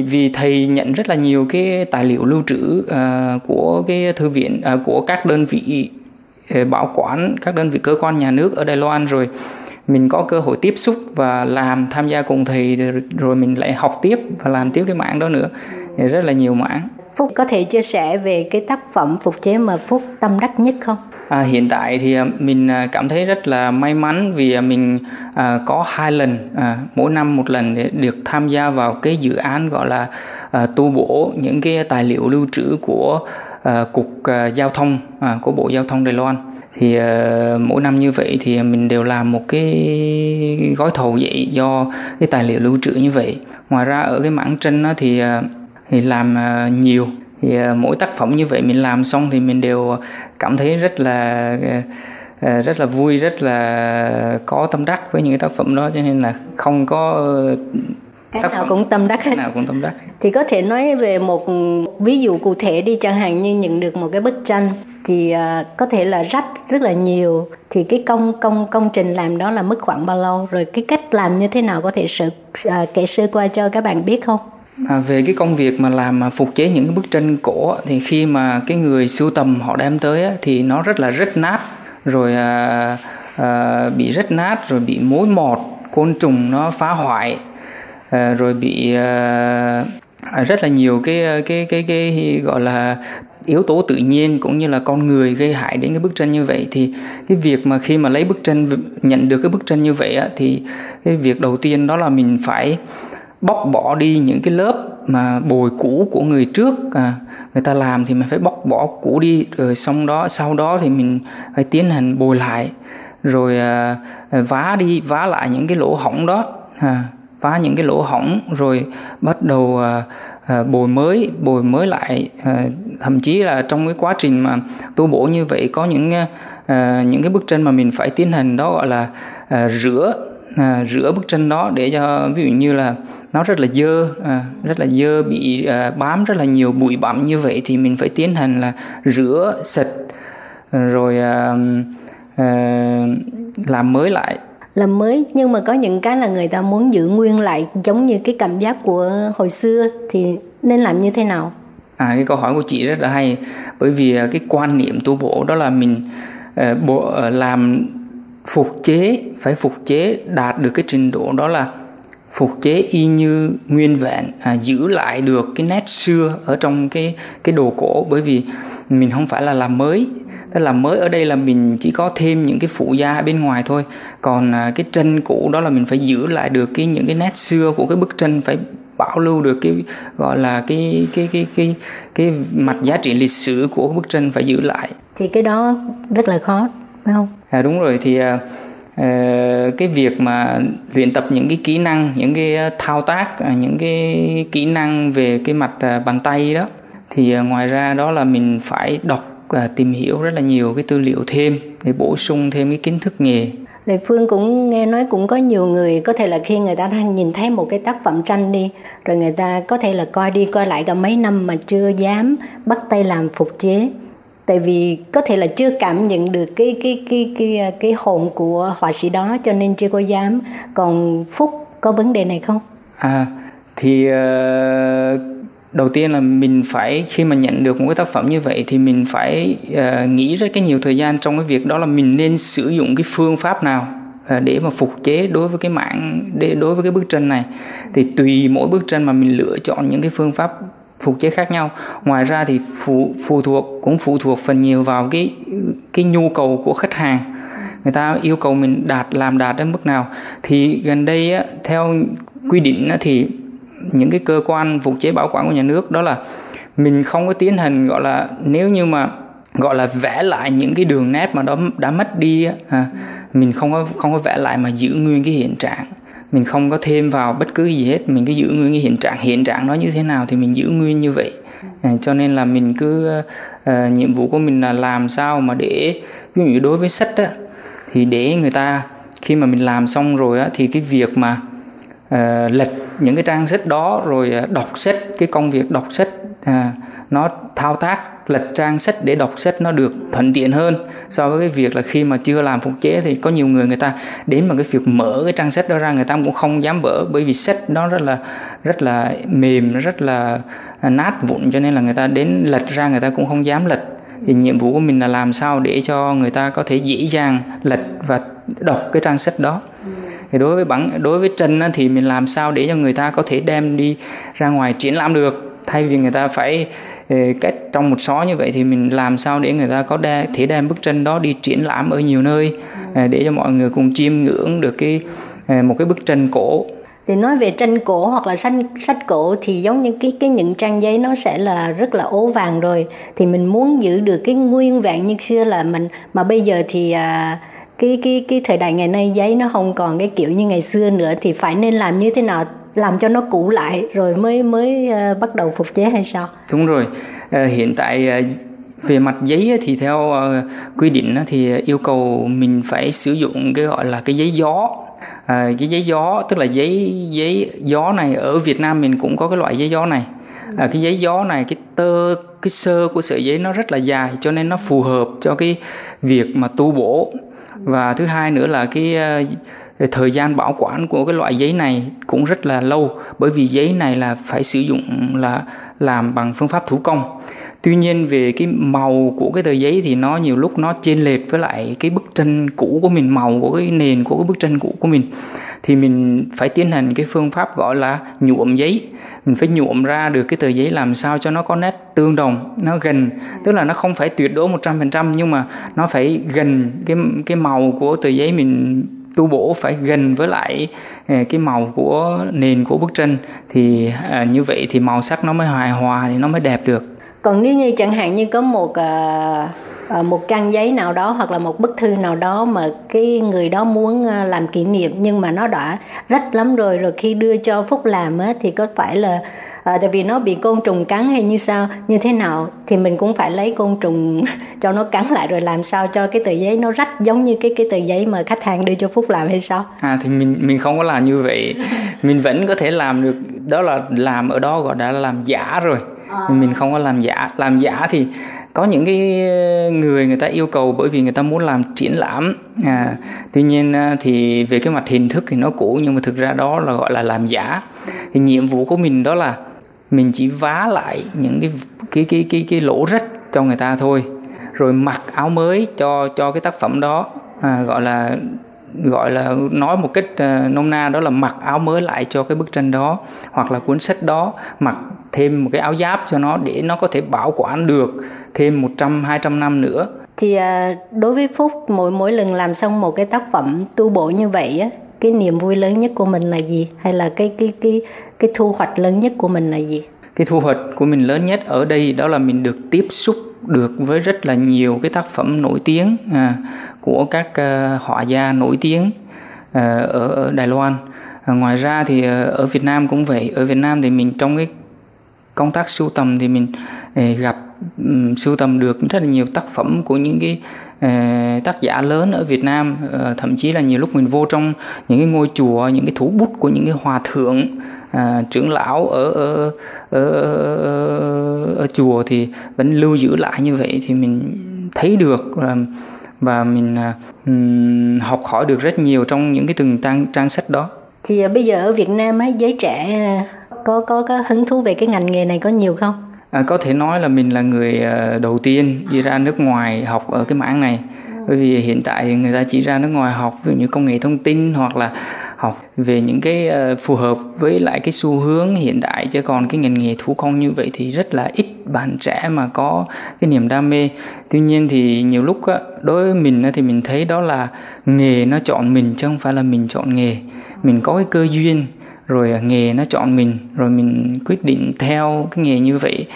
vì thầy nhận rất là nhiều cái tài liệu lưu trữ ờ, của cái thư viện ờ, của các đơn vị bảo quản, các đơn vị cơ quan nhà nước ở Đài Loan rồi. Mình có cơ hội tiếp xúc và làm, tham gia cùng thầy rồi- rồi mình lại học tiếp và làm tiếp cái mảng đó nữa. Thì rất là nhiều mảng. Phúc có thể chia sẻ về cái tác phẩm phục chế mà Phúc tâm đắc nhất không? À, hiện tại thì à, mình à, cảm thấy rất là may mắn vì à, mình à, có hai lần à, mỗi năm một lần để được tham gia vào cái dự án gọi là à, tu bổ những cái tài liệu lưu trữ của à, cục à, giao thông à, của bộ giao thông Đài Loan thì à, mỗi năm như vậy thì mình đều làm một cái gói thầu vậy do cái tài liệu lưu trữ như vậy ngoài ra ở cái mảng tranh đó thì à, thì làm à, nhiều thì à, mỗi tác phẩm như vậy mình làm xong thì mình đều cảm thấy rất là à, rất là vui rất là có tâm đắc với những cái tác phẩm đó cho nên là không có ờ, Cái tác nào cũng tâm đắc hết. nào cũng tâm đắc Thì có thể nói về một ví dụ cụ thể đi chẳng hạn như nhận được một cái bức tranh thì có thể là rách rất là nhiều thì cái công công công trình làm đó là mất khoảng bao lâu rồi cái cách làm như thế nào có thể sự à, kể sơ qua cho các bạn biết không? À, về cái công việc mà làm mà phục chế những cái bức tranh cổ thì khi mà cái người sưu tầm họ đem tới á, thì nó rất là rách nát. Rồi à, à, bị rách nát rồi bị mối mọt côn trùng nó phá hoại à, rồi bị à, à rất là nhiều cái à, cái cái cái gọi là yếu tố tự nhiên cũng như là con người gây hại đến cái bức tranh như vậy. Thì cái việc mà khi mà lấy bức tranh nhận được cái bức tranh như vậy á, thì cái việc đầu tiên đó là mình phải bóc bỏ đi những cái lớp mà bồi cũ của người trước. À, người ta làm thì mình phải bóc bỏ cũ đi rồi xong đó sau đó thì mình phải tiến hành bồi lại. Rồi à, vá đi vá lại những cái lỗ hỏng đó. À, vá những cái lỗ hỏng rồi bắt đầu à, à, bồi mới bồi mới lại. À, thậm chí là trong cái quá trình mà tu bổ như vậy có những à, những cái bức tranh mà mình phải tiến hành đó gọi là à, rửa à, rửa bức tranh đó để cho ví dụ như là nó rất là dơ à, rất là dơ bị à, bám rất là nhiều bụi bặm như vậy thì mình phải tiến hành là rửa sạch rồi à, à, làm mới lại. Làm mới nhưng mà có những cái là người ta muốn giữ nguyên lại giống như cái cảm giác của hồi xưa thì nên làm như thế nào? À, cái câu hỏi của chị rất là hay bởi vì à, cái quan niệm tu bổ đó là mình uh, bộ uh, làm phục chế phải phục chế đạt được cái trình độ đó là phục chế y như nguyên vẹn à, giữ lại được cái nét xưa ở trong cái cái đồ cổ. Bởi vì mình không phải là làm mới. Tức là mới ở đây là mình chỉ có thêm những cái phụ gia bên ngoài thôi. Còn à, cái tranh cũ đó là mình phải giữ lại được cái những cái nét xưa của cái bức tranh phải bảo lưu được cái gọi là cái cái cái cái cái mặt giá trị lịch sử của bức tranh phải giữ lại. Thì cái đó rất là khó phải không? À, đúng rồi thì à, à, cái việc mà luyện tập những cái kỹ năng những cái thao tác à, những cái kỹ năng về cái mặt à, bàn tay đó thì à, ngoài ra đó là mình phải đọc à, tìm hiểu rất là nhiều cái tư liệu thêm để bổ sung thêm cái kiến thức nghề. Lệ Phương cũng nghe nói cũng có nhiều người có thể là khi người ta nhìn thấy một cái tác phẩm tranh đi rồi người ta có thể là coi đi coi lại cả mấy năm mà chưa dám bắt tay làm phục chế tại vì có thể là chưa cảm nhận được cái cái cái cái cái hồn của họa sĩ đó cho nên chưa có dám còn Phúc có vấn đề này không? À thì uh, đầu tiên là mình phải khi mà nhận được một cái tác phẩm như vậy thì mình phải uh, nghĩ rất cái nhiều thời gian trong cái việc đó là mình nên sử dụng cái phương pháp nào uh, để mà phục chế đối với cái mạng để đối với cái bức tranh này thì tùy mỗi bức tranh mà mình lựa chọn những cái phương pháp phục chế khác nhau. Ngoài ra thì phụ phụ thuộc cũng phụ thuộc phần nhiều vào cái cái nhu cầu của khách hàng. Người ta yêu cầu mình đạt làm đạt đến mức nào. Thì gần đây á, theo quy định á, thì những cái cơ quan phục chế bảo quản của nhà nước đó là mình không có tiến hành gọi là nếu như mà gọi là vẽ lại những cái đường nét mà đó đã mất đi á, à, mình không có không có vẽ lại mà giữ nguyên cái hiện trạng mình không có thêm vào bất cứ gì hết. Mình cứ giữ nguyên cái hiện trạng. Hiện trạng nó như thế nào thì mình giữ nguyên như vậy. À, cho nên là mình cứ uh, nhiệm vụ của mình là làm sao mà để ví dụ đối với sách á, thì để người ta khi mà mình làm xong rồi á, thì cái việc mà uh, lật những cái trang sách đó rồi ờ, đọc sách cái công việc đọc sách à, nó thao tác lật trang sách để đọc sách nó được thuận tiện hơn so với cái việc là khi mà chưa làm phục chế thì có nhiều người người ta đến bằng cái việc mở cái trang sách đó ra người ta cũng không dám mở bởi vì sách nó rất là rất là mềm rất là à, nát vụn cho nên là người ta đến lật ra người ta cũng không dám lật. Thì nhiệm vụ của mình là làm sao để cho người ta có thể dễ dàng lật và đọc cái trang sách đó. Thì đối với bản đối với tranh thì mình làm sao để cho người ta có thể đem đi ra ngoài triển lãm được? Thay vì người ta phải ờ, cách trong một xó như vậy thì mình làm sao để người ta có đa, thể đem bức tranh đó đi triển lãm ở nhiều nơi ờ, để cho mọi người cùng chiêm ngưỡng được cái ờ, một cái bức tranh cổ. Thì nói về tranh cổ hoặc là sách sách cổ thì giống như cái cái những trang giấy nó sẽ là rất là ố vàng rồi. Thì mình muốn giữ được cái nguyên vẹn như xưa là mình mà bây giờ thì à, cái cái cái thời đại ngày nay giấy nó không còn cái kiểu như ngày xưa nữa thì phải nên làm như thế nào làm cho nó cũ lại rồi mới mới uh, bắt đầu phục chế hay sao? Đúng rồi. Uh, hiện tại uh, về mặt giấy thì theo uh, quy định thì yêu cầu mình phải sử dụng cái gọi là cái giấy gió. À, cái giấy gió tức là giấy giấy gió này ở Việt Nam mình cũng có cái loại giấy gió này. À, cái giấy gió này cái tơ cái sơ của sợi giấy nó rất là dài cho nên nó phù hợp cho cái việc mà tu bổ và thứ hai nữa là cái ờ, thời gian bảo quản của cái loại giấy này cũng rất là lâu. Bởi vì giấy này là phải sử dụng là làm bằng phương pháp thủ công tuy nhiên về cái màu của cái tờ giấy thì nó nhiều lúc nó chênh lệch với lại cái bức tranh cũ của mình, màu của cái nền của cái bức tranh cũ của mình. Thì mình phải tiến hành cái phương pháp gọi là nhuộm giấy. Mình phải nhuộm ra được cái tờ giấy làm sao cho nó có nét tương đồng, nó gần. Tức là nó không phải tuyệt đối 100% nhưng mà nó phải gần cái cái màu của tờ giấy mình tu bổ, phải gần với lại ờ, cái màu của nền của bức tranh. Thì à, như vậy thì màu sắc nó mới hài hòa, thì nó mới đẹp được còn nếu như chẳng hạn như có một uh, một trang giấy nào đó hoặc là một bức thư nào đó mà cái người đó muốn ờ, làm kỷ niệm nhưng mà nó đã rách lắm rồi rồi khi đưa cho Phúc làm á, thì có phải là à, tại vì nó bị côn trùng cắn hay như sao như thế nào thì mình cũng phải lấy côn trùng cho nó cắn lại rồi làm sao cho cái tờ giấy nó rách giống như cái cái tờ giấy mà khách hàng đưa cho Phúc làm hay sao À thì mình mình không có làm như vậy. Mình vẫn có thể làm được đó là làm ở đó gọi đã là làm giả rồi. Mình không có làm giả. Làm giả thì có những cái người người ta yêu cầu bởi vì người ta muốn làm triển lãm. À tuy nhiên à, thì về cái mặt hình thức thì nó cũ nhưng mà thực ra đó là gọi là làm giả. Thì nhiệm vụ của mình đó là mình chỉ vá lại những cái cái cái cái cái lỗ rách cho người ta thôi rồi mặc áo mới cho cho cái tác phẩm đó à, gọi là gọi là nói một cách uh, nôm na đó là mặc áo mới lại cho cái bức tranh đó hoặc là cuốn sách đó mặc thêm một cái áo giáp cho nó để nó có thể bảo quản được thêm 100 200 năm nữa. Thì à, đối với Phúc mỗi mỗi lần làm xong một cái tác phẩm tu bổ như vậy á cái niềm vui lớn nhất của mình là gì? Hay là cái cái cái cái thu hoạch lớn nhất của mình là gì? Cái thu hoạch của mình lớn nhất ở đây đó là mình được tiếp xúc được với rất là nhiều cái tác phẩm nổi tiếng à, của các ờ, uh, họa gia nổi tiếng uh, ở, ở Đài Loan. Ờ, ngoài ra thì uh, ở Việt Nam cũng vậy. Ở Việt Nam thì mình trong cái công tác sưu tầm thì mình uh, gặp um, sưu tầm được rất là nhiều tác phẩm của những cái uh, tác giả lớn ở Việt Nam. Uh, thậm chí là nhiều lúc mình vô trong những cái ngôi chùa những cái thủ bút của những cái hòa thượng à, trưởng lão ở ở, ở ở ở chùa thì vẫn lưu giữ lại như vậy thì mình thấy được là và mình à, học hỏi được rất nhiều trong những cái từng trang trang sách đó. Thì à, bây giờ ở Việt Nam á giới trẻ à, có có có hứng thú về cái ngành nghề này có nhiều không? À, có thể nói là mình là người đầu tiên đi ra nước ngoài học ở cái mảng này. Bởi vì hiện tại thì người ta chỉ ra nước ngoài học ví dụ như công nghệ thông tin hoặc là học về những cái ờ, phù hợp với lại cái xu hướng hiện đại. Chứ còn cái ngành nghề thủ công như vậy thì rất là ít bạn trẻ mà có cái niềm đam mê. Tuy nhiên thì nhiều lúc á, đối với mình á, thì mình thấy đó là nghề nó chọn mình chứ không phải là mình chọn nghề. Mình có cái cơ duyên rồi à, nghề nó chọn mình rồi mình quyết định theo cái nghề như vậy.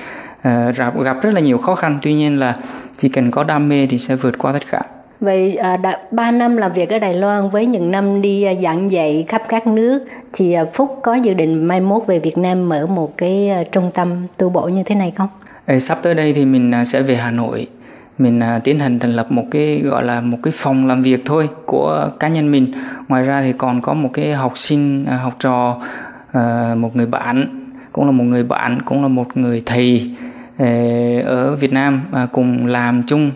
À, gặp rất là nhiều khó khăn. Tuy nhiên là chỉ cần có đam mê thì sẽ vượt qua tất cả. Vậy à, đã 3 năm làm việc ở Đài Loan với những năm đi à, giảng dạy khắp các nước thì à, Phúc có dự định mai mốt về Việt Nam mở một cái trung tâm tu bổ như thế này không? Ê, sắp tới đây thì mình sẽ về Hà Nội. Mình tiến hành thành lập một cái gọi là một cái phòng làm việc thôi của cá nhân mình. Ngoài ra thì còn có một cái học sinh học trò một người bạn cũng là một người bạn cũng là một người thầy ở Việt Nam cùng làm chung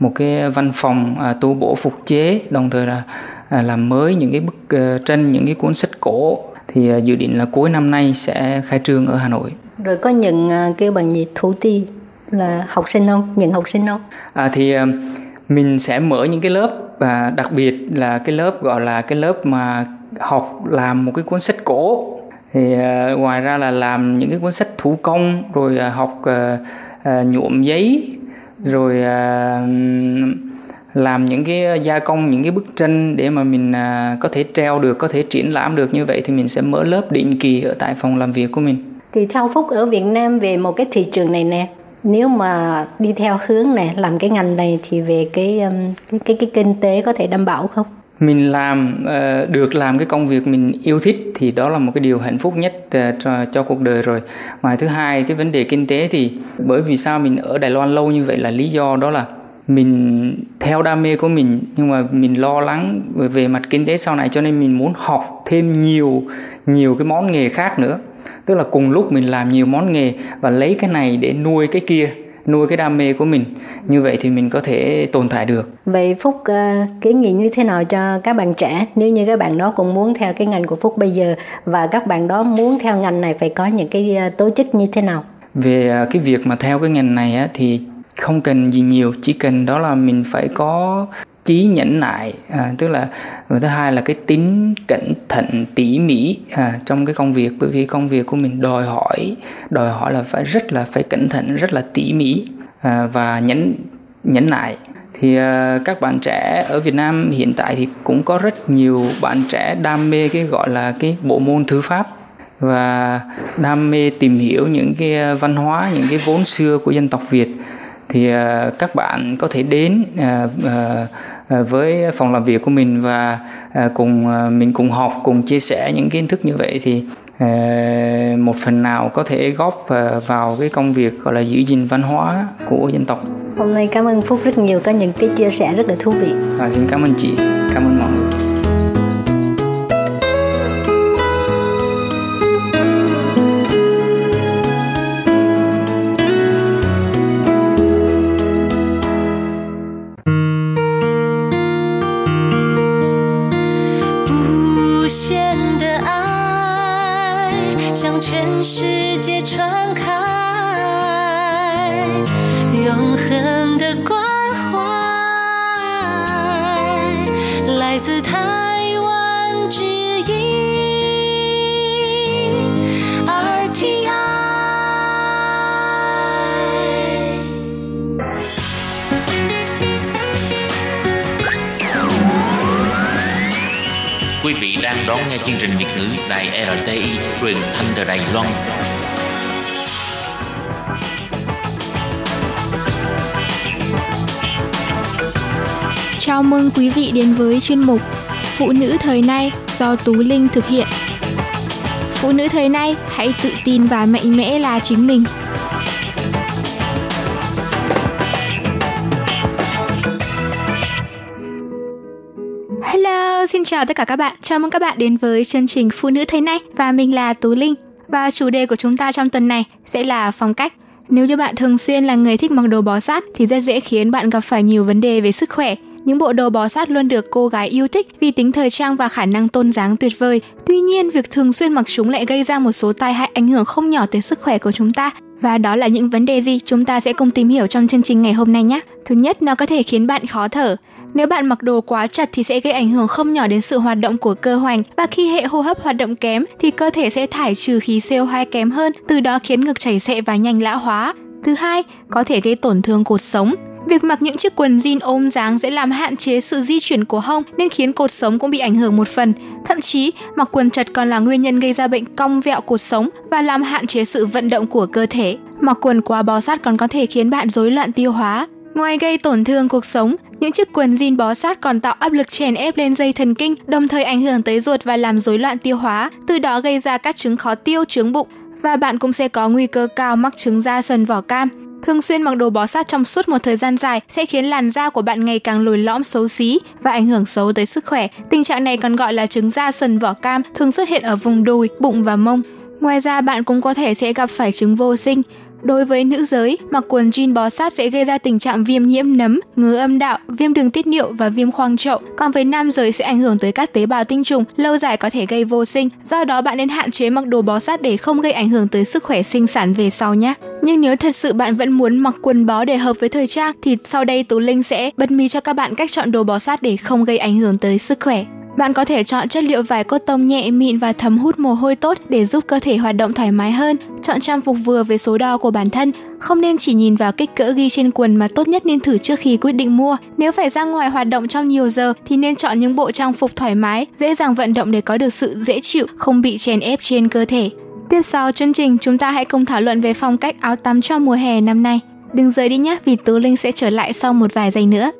một cái văn phòng à, tu bổ phục chế đồng thời là à, làm mới những cái bức ờ, tranh những cái cuốn sách cổ thì à, dự định là cuối năm nay sẽ khai trương ở Hà Nội Rồi có nhận à, kêu bằng gì thủ ti là học sinh không? Nhận học sinh không? À, thì à, mình sẽ mở những cái lớp và đặc biệt là cái lớp gọi là cái lớp mà học làm một cái cuốn sách cổ thì à, ngoài ra là làm những cái cuốn sách thủ công rồi à, học à, à, nhuộm giấy rồi à, làm những cái gia công những cái bức tranh để mà mình à, có thể treo được có thể triển lãm được như vậy thì mình sẽ mở lớp định kỳ ở tại phòng làm việc của mình Thì theo Phúc ở Việt Nam về một cái thị trường này nè nếu mà đi theo hướng này làm cái ngành này thì về cái um, cái cái, cái kinh tế có thể đảm bảo không? Mình làm ờ, được làm cái công việc mình yêu thích thì đó là một cái điều hạnh phúc nhất ờ, cho, cho cuộc đời rồi. Ngoài thứ hai cái vấn đề kinh tế thì bởi vì sao mình ở Đài Loan lâu như vậy là lý do đó là mình theo đam mê của mình nhưng mà mình lo lắng về, về mặt kinh tế sau này cho nên mình muốn học thêm nhiều nhiều cái món nghề khác nữa. Tức là cùng lúc mình làm nhiều món nghề và lấy cái này để nuôi cái kia nuôi cái đam mê của mình. Như vậy thì mình có thể tồn tại được. Vậy Phúc uh, kiến nghị như thế nào cho các bạn trẻ? Nếu như các bạn đó cũng muốn theo cái ngành của Phúc bây giờ và các bạn đó muốn theo ngành này phải có những cái uh, tố chất như thế nào? về à, cái việc mà theo cái ngành này á, thì không cần gì nhiều chỉ cần đó là mình phải có trí nhẫn nại à, tức là và thứ hai là cái tính cẩn thận tỉ mỉ à, trong cái công việc. Bởi vì công việc của mình đòi hỏi đòi hỏi là phải rất là phải cẩn thận rất là tỉ mỉ à, và nhẫn nhẫn nại. Thì à, các bạn trẻ ở Việt Nam hiện tại thì cũng có rất nhiều bạn trẻ đam mê cái gọi là cái bộ môn thư pháp và đam mê tìm hiểu những cái văn hóa những cái vốn xưa của dân tộc Việt. Thì à, các bạn có thể đến à, à, với phòng làm việc của mình và à, cùng à, mình cùng học cùng chia sẻ những kiến thức như vậy thì à, một phần nào có thể góp à, vào cái công việc gọi là giữ gìn văn hóa của dân tộc. Hôm nay cảm ơn Phúc rất nhiều có những cái chia sẻ rất là thú vị. và xin cảm ơn chị. Cảm ơn mọi người Truyền thanh từ Đài Loan. Chào mừng quý vị đến với chuyên mục Phụ nữ thời nay do Tú Linh thực hiện. Phụ nữ thời nay, hãy tự tin và mạnh mẽ là chính mình. Chào tất cả các bạn. Chào mừng các bạn đến với chương trình Phụ nữ thế này và mình là Tú Linh. Và chủ đề của chúng ta trong tuần này sẽ là phong cách. Nếu như bạn thường xuyên là người thích mặc đồ bó sát thì rất dễ khiến bạn gặp phải nhiều vấn đề về sức khỏe. Những bộ đồ bó sát luôn được cô gái yêu thích vì tính thời trang và khả năng tôn dáng tuyệt vời. Tuy nhiên, việc thường xuyên mặc chúng lại gây ra một số tai hại ảnh hưởng không nhỏ tới sức khỏe của chúng ta. Và đó là những vấn đề gì chúng ta sẽ cùng tìm hiểu trong chương trình ngày hôm nay nhé. Thứ nhất, nó có thể khiến bạn khó thở. Nếu bạn mặc đồ quá chặt thì sẽ gây ảnh hưởng không nhỏ đến sự hoạt động của cơ hoành và khi hệ hô hấp hoạt động kém thì cơ thể sẽ thải trừ khí CO2 kém hơn, từ đó khiến ngực chảy xệ và nhanh lão hóa. Thứ hai, có thể gây tổn thương cột sống. Việc mặc những chiếc quần jean ôm dáng sẽ làm hạn chế sự di chuyển của hông nên khiến cột sống cũng bị ảnh hưởng một phần. Thậm chí, mặc quần chật còn là nguyên nhân gây ra bệnh cong vẹo cột sống và làm hạn chế sự vận động của cơ thể. Mặc quần quá bó sát còn có thể khiến bạn rối loạn tiêu hóa. Ngoài gây tổn thương cuộc sống, những chiếc quần jean bó sát còn tạo áp lực chèn ép lên dây thần kinh, đồng thời ảnh hưởng tới ruột và làm rối loạn tiêu hóa, từ đó gây ra các chứng khó tiêu, chứng bụng và bạn cũng sẽ có nguy cơ cao mắc chứng da sần vỏ cam. Thường xuyên mặc đồ bó sát trong suốt một thời gian dài sẽ khiến làn da của bạn ngày càng lồi lõm xấu xí và ảnh hưởng xấu tới sức khỏe. Tình trạng này còn gọi là chứng da sần vỏ cam, thường xuất hiện ở vùng đùi, bụng và mông. Ngoài ra bạn cũng có thể sẽ gặp phải chứng vô sinh. Đối với nữ giới, mặc quần jean bó sát sẽ gây ra tình trạng viêm nhiễm nấm, ngứa âm đạo, viêm đường tiết niệu và viêm khoang chậu. Còn với nam giới sẽ ảnh hưởng tới các tế bào tinh trùng, lâu dài có thể gây vô sinh. Do đó bạn nên hạn chế mặc đồ bó sát để không gây ảnh hưởng tới sức khỏe sinh sản về sau nhé. Nhưng nếu thật sự bạn vẫn muốn mặc quần bó để hợp với thời trang thì sau đây Tú Linh sẽ bật mí cho các bạn cách chọn đồ bó sát để không gây ảnh hưởng tới sức khỏe. Bạn có thể chọn chất liệu vải cotton nhẹ mịn và thấm hút mồ hôi tốt để giúp cơ thể hoạt động thoải mái hơn. Chọn trang phục vừa với số đo của bản thân. Không nên chỉ nhìn vào kích cỡ ghi trên quần mà tốt nhất nên thử trước khi quyết định mua. Nếu phải ra ngoài hoạt động trong nhiều giờ thì nên chọn những bộ trang phục thoải mái, dễ dàng vận động để có được sự dễ chịu, không bị chèn ép trên cơ thể. Tiếp sau chương trình, chúng ta hãy cùng thảo luận về phong cách áo tắm cho mùa hè năm nay. Đừng rời đi nhé vì Tú Linh sẽ trở lại sau một vài giây nữa.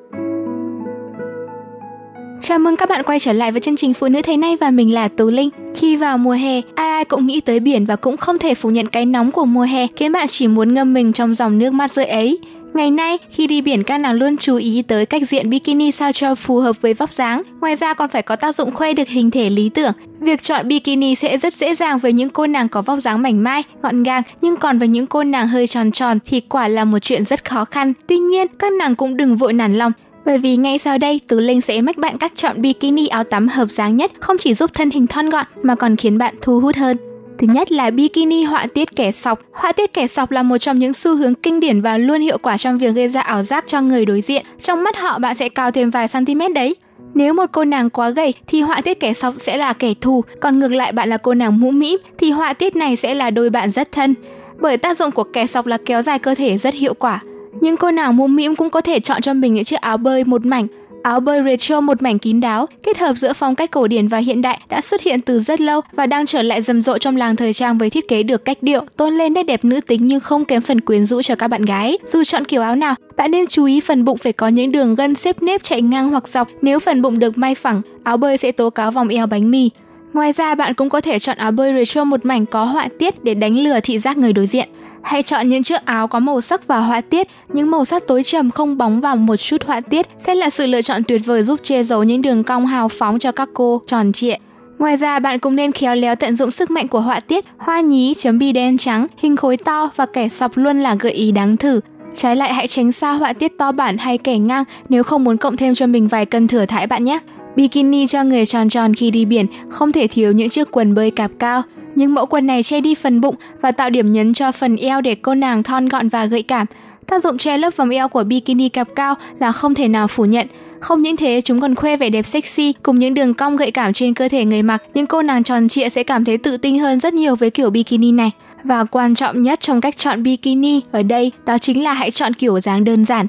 Chào mừng các bạn quay trở lại với chương trình Phụ nữ thế này và mình là Tú Linh. Khi vào mùa hè, ai ai cũng nghĩ tới biển và cũng không thể phủ nhận cái nóng của mùa hè khiến bạn chỉ muốn ngâm mình trong dòng nước mát rượi ấy. Ngày nay, khi đi biển các nàng luôn chú ý tới cách diện bikini sao cho phù hợp với vóc dáng. Ngoài ra còn phải có tác dụng khoe được hình thể lý tưởng. Việc chọn bikini sẽ rất dễ dàng với những cô nàng có vóc dáng mảnh mai, gọn gàng, nhưng còn với những cô nàng hơi tròn tròn thì quả là một chuyện rất khó khăn. Tuy nhiên, các nàng cũng đừng vội nản lòng. Bởi vì ngay sau đây, Tú Linh sẽ mách bạn cách chọn bikini áo tắm hợp dáng nhất, không chỉ giúp thân hình thon gọn mà còn khiến bạn thu hút hơn. Thứ nhất là bikini họa tiết kẻ sọc. Họa tiết kẻ sọc là một trong những xu hướng kinh điển và luôn hiệu quả trong việc gây ra ảo giác cho người đối diện. Trong mắt họ bạn sẽ cao thêm vài cm đấy. Nếu một cô nàng quá gầy thì họa tiết kẻ sọc sẽ là kẻ thù, còn ngược lại bạn là cô nàng mũ mĩm thì họa tiết này sẽ là đôi bạn rất thân. Bởi tác dụng của kẻ sọc là kéo dài cơ thể rất hiệu quả. Những cô nàng mũm mĩm cũng có thể chọn cho mình những chiếc áo bơi một mảnh Áo bơi retro một mảnh kín đáo, kết hợp giữa phong cách cổ điển và hiện đại đã xuất hiện từ rất lâu và đang trở lại rầm rộ trong làng thời trang với thiết kế được cách điệu, tôn lên nét đẹp nữ tính nhưng không kém phần quyến rũ cho các bạn gái. Dù chọn kiểu áo nào, bạn nên chú ý phần bụng phải có những đường gân xếp nếp chạy ngang hoặc dọc. Nếu phần bụng được may phẳng, áo bơi sẽ tố cáo vòng eo bánh mì. Ngoài ra, bạn cũng có thể chọn áo bơi retro một mảnh có họa tiết để đánh lừa thị giác người đối diện. Hãy chọn những chiếc áo có màu sắc và họa tiết, những màu sắc tối trầm không bóng vào một chút họa tiết sẽ là sự lựa chọn tuyệt vời giúp che giấu những đường cong hào phóng cho các cô tròn trịa. Ngoài ra, bạn cũng nên khéo léo tận dụng sức mạnh của họa tiết, hoa nhí, chấm bi đen trắng, hình khối to và kẻ sọc luôn là gợi ý đáng thử. Trái lại hãy tránh xa họa tiết to bản hay kẻ ngang nếu không muốn cộng thêm cho mình vài cân thừa thải bạn nhé. Bikini cho người tròn tròn khi đi biển không thể thiếu những chiếc quần bơi cạp cao. Nhưng mẫu quần này che đi phần bụng và tạo điểm nhấn cho phần eo để cô nàng thon gọn và gợi cảm. Tác dụng che lớp vòng eo của bikini cạp cao là không thể nào phủ nhận. Không những thế, chúng còn khoe vẻ đẹp sexy cùng những đường cong gợi cảm trên cơ thể người mặc. Những cô nàng tròn trịa sẽ cảm thấy tự tin hơn rất nhiều với kiểu bikini này. Và quan trọng nhất trong cách chọn bikini ở đây đó chính là hãy chọn kiểu dáng đơn giản.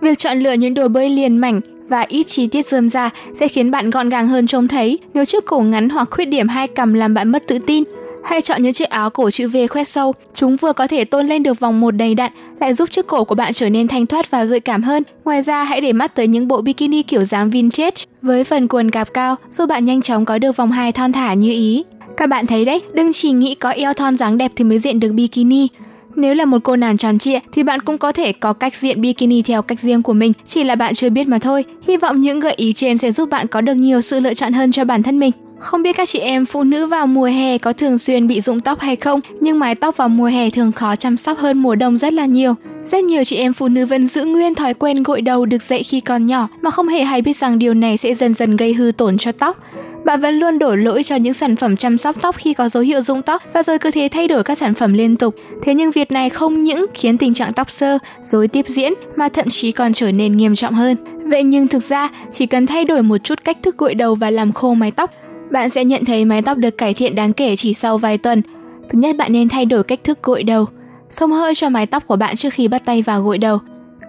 Việc chọn lựa những đồ bơi liền mảnh và ít chi tiết rơm ra sẽ khiến bạn gọn gàng hơn trông thấy nếu chiếc cổ ngắn hoặc khuyết điểm hai cằm làm bạn mất tự tin. Hay chọn những chiếc áo cổ chữ V khoét sâu, chúng vừa có thể tôn lên được vòng một đầy đặn, lại giúp chiếc cổ của bạn trở nên thanh thoát và gợi cảm hơn. Ngoài ra, hãy để mắt tới những bộ bikini kiểu dáng vintage với phần quần cạp cao, giúp bạn nhanh chóng có được vòng hai thon thả như ý. Các bạn thấy đấy, đừng chỉ nghĩ có eo thon dáng đẹp thì mới diện được bikini. Nếu là một cô nàng tròn trịa thì bạn cũng có thể có cách diện bikini theo cách riêng của mình, chỉ là bạn chưa biết mà thôi. Hy vọng những gợi ý trên sẽ giúp bạn có được nhiều sự lựa chọn hơn cho bản thân mình. Không biết các chị em phụ nữ vào mùa hè có thường xuyên bị rụng tóc hay không, nhưng mái tóc vào mùa hè thường khó chăm sóc hơn mùa đông rất là nhiều. Rất nhiều chị em phụ nữ vẫn giữ nguyên thói quen gội đầu được dậy khi còn nhỏ mà không hề hay biết rằng điều này sẽ dần dần gây hư tổn cho tóc. Bạn vẫn luôn đổ lỗi cho những sản phẩm chăm sóc tóc khi có dấu hiệu rụng tóc và rồi cứ thế thay đổi các sản phẩm liên tục. Thế nhưng việc này không những khiến tình trạng tóc sơ, rối tiếp diễn mà thậm chí còn trở nên nghiêm trọng hơn. Vậy nhưng thực ra chỉ cần thay đổi một chút cách thức gội đầu và làm khô mái tóc, bạn sẽ nhận thấy mái tóc được cải thiện đáng kể chỉ sau vài tuần. Thứ nhất bạn nên thay đổi cách thức gội đầu. Xông hơi cho mái tóc của bạn trước khi bắt tay vào gội đầu.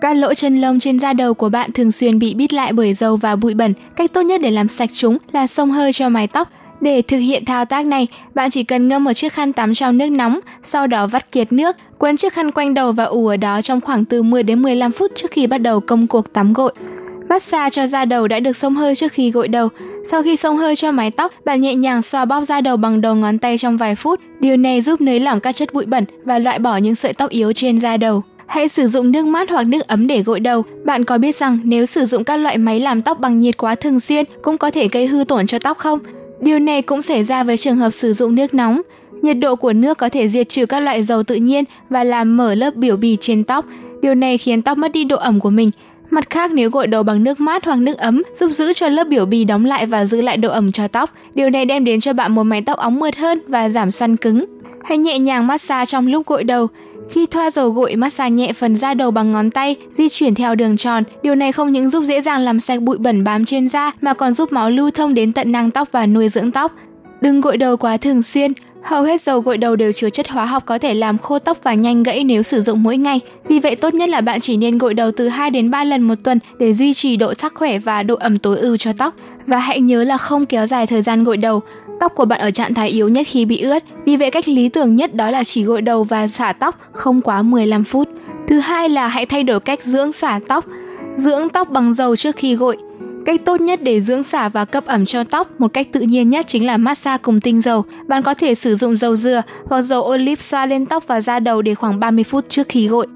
Các lỗ chân lông trên da đầu của bạn thường xuyên bị bít lại bởi dầu và bụi bẩn. Cách tốt nhất để làm sạch chúng là xông hơi cho mái tóc. Để thực hiện thao tác này, bạn chỉ cần ngâm một chiếc khăn tắm trong nước nóng, sau đó vắt kiệt nước, quấn chiếc khăn quanh đầu và ủ ở đó trong khoảng từ 10 đến 15 phút trước khi bắt đầu công cuộc tắm gội. Massage cho da đầu đã được xông hơi trước khi gội đầu. Sau khi xông hơi cho mái tóc, bạn nhẹ nhàng xoa bóp da đầu bằng đầu ngón tay trong vài phút. Điều này giúp nới lỏng các chất bụi bẩn và loại bỏ những sợi tóc yếu trên da đầu. Hãy sử dụng nước mát hoặc nước ấm để gội đầu. Bạn có biết rằng nếu sử dụng các loại máy làm tóc bằng nhiệt quá thường xuyên cũng có thể gây hư tổn cho tóc không? Điều này cũng xảy ra với trường hợp sử dụng nước nóng. Nhiệt độ của nước có thể diệt trừ các loại dầu tự nhiên và làm mở lớp biểu bì trên tóc. Điều này khiến tóc mất đi độ ẩm của mình. Mặt khác, nếu gội đầu bằng nước mát hoặc nước ấm giúp giữ cho lớp biểu bì đóng lại và giữ lại độ ẩm cho tóc. Điều này đem đến cho bạn một mái tóc óng mượt hơn và giảm săn cứng. Hãy nhẹ nhàng massage trong lúc gội đầu. Khi thoa dầu gội, massage nhẹ phần da đầu bằng ngón tay, di chuyển theo đường tròn. Điều này không những giúp dễ dàng làm sạch bụi bẩn bám trên da mà còn giúp máu lưu thông đến tận nang tóc và nuôi dưỡng tóc. Đừng gội đầu quá thường xuyên. Hầu hết dầu gội đầu đều chứa chất hóa học có thể làm khô tóc và nhanh gãy nếu sử dụng mỗi ngày. Vì vậy tốt nhất là bạn chỉ nên gội đầu từ 2 đến 3 lần một tuần để duy trì độ sắc khỏe và độ ẩm tối ưu cho tóc. Và hãy nhớ là không kéo dài thời gian gội đầu. Tóc của bạn ở trạng thái yếu nhất khi bị ướt, vì vậy cách lý tưởng nhất đó là chỉ gội đầu và xả tóc không quá 15 phút. Thứ hai là hãy thay đổi cách dưỡng xả tóc. Dưỡng tóc bằng dầu trước khi gội. Cách tốt nhất để dưỡng xả và cấp ẩm cho tóc một cách tự nhiên nhất chính là massage cùng tinh dầu. Bạn có thể sử dụng dầu dừa hoặc dầu olive xoa lên tóc và da đầu để khoảng 30 phút trước khi gội.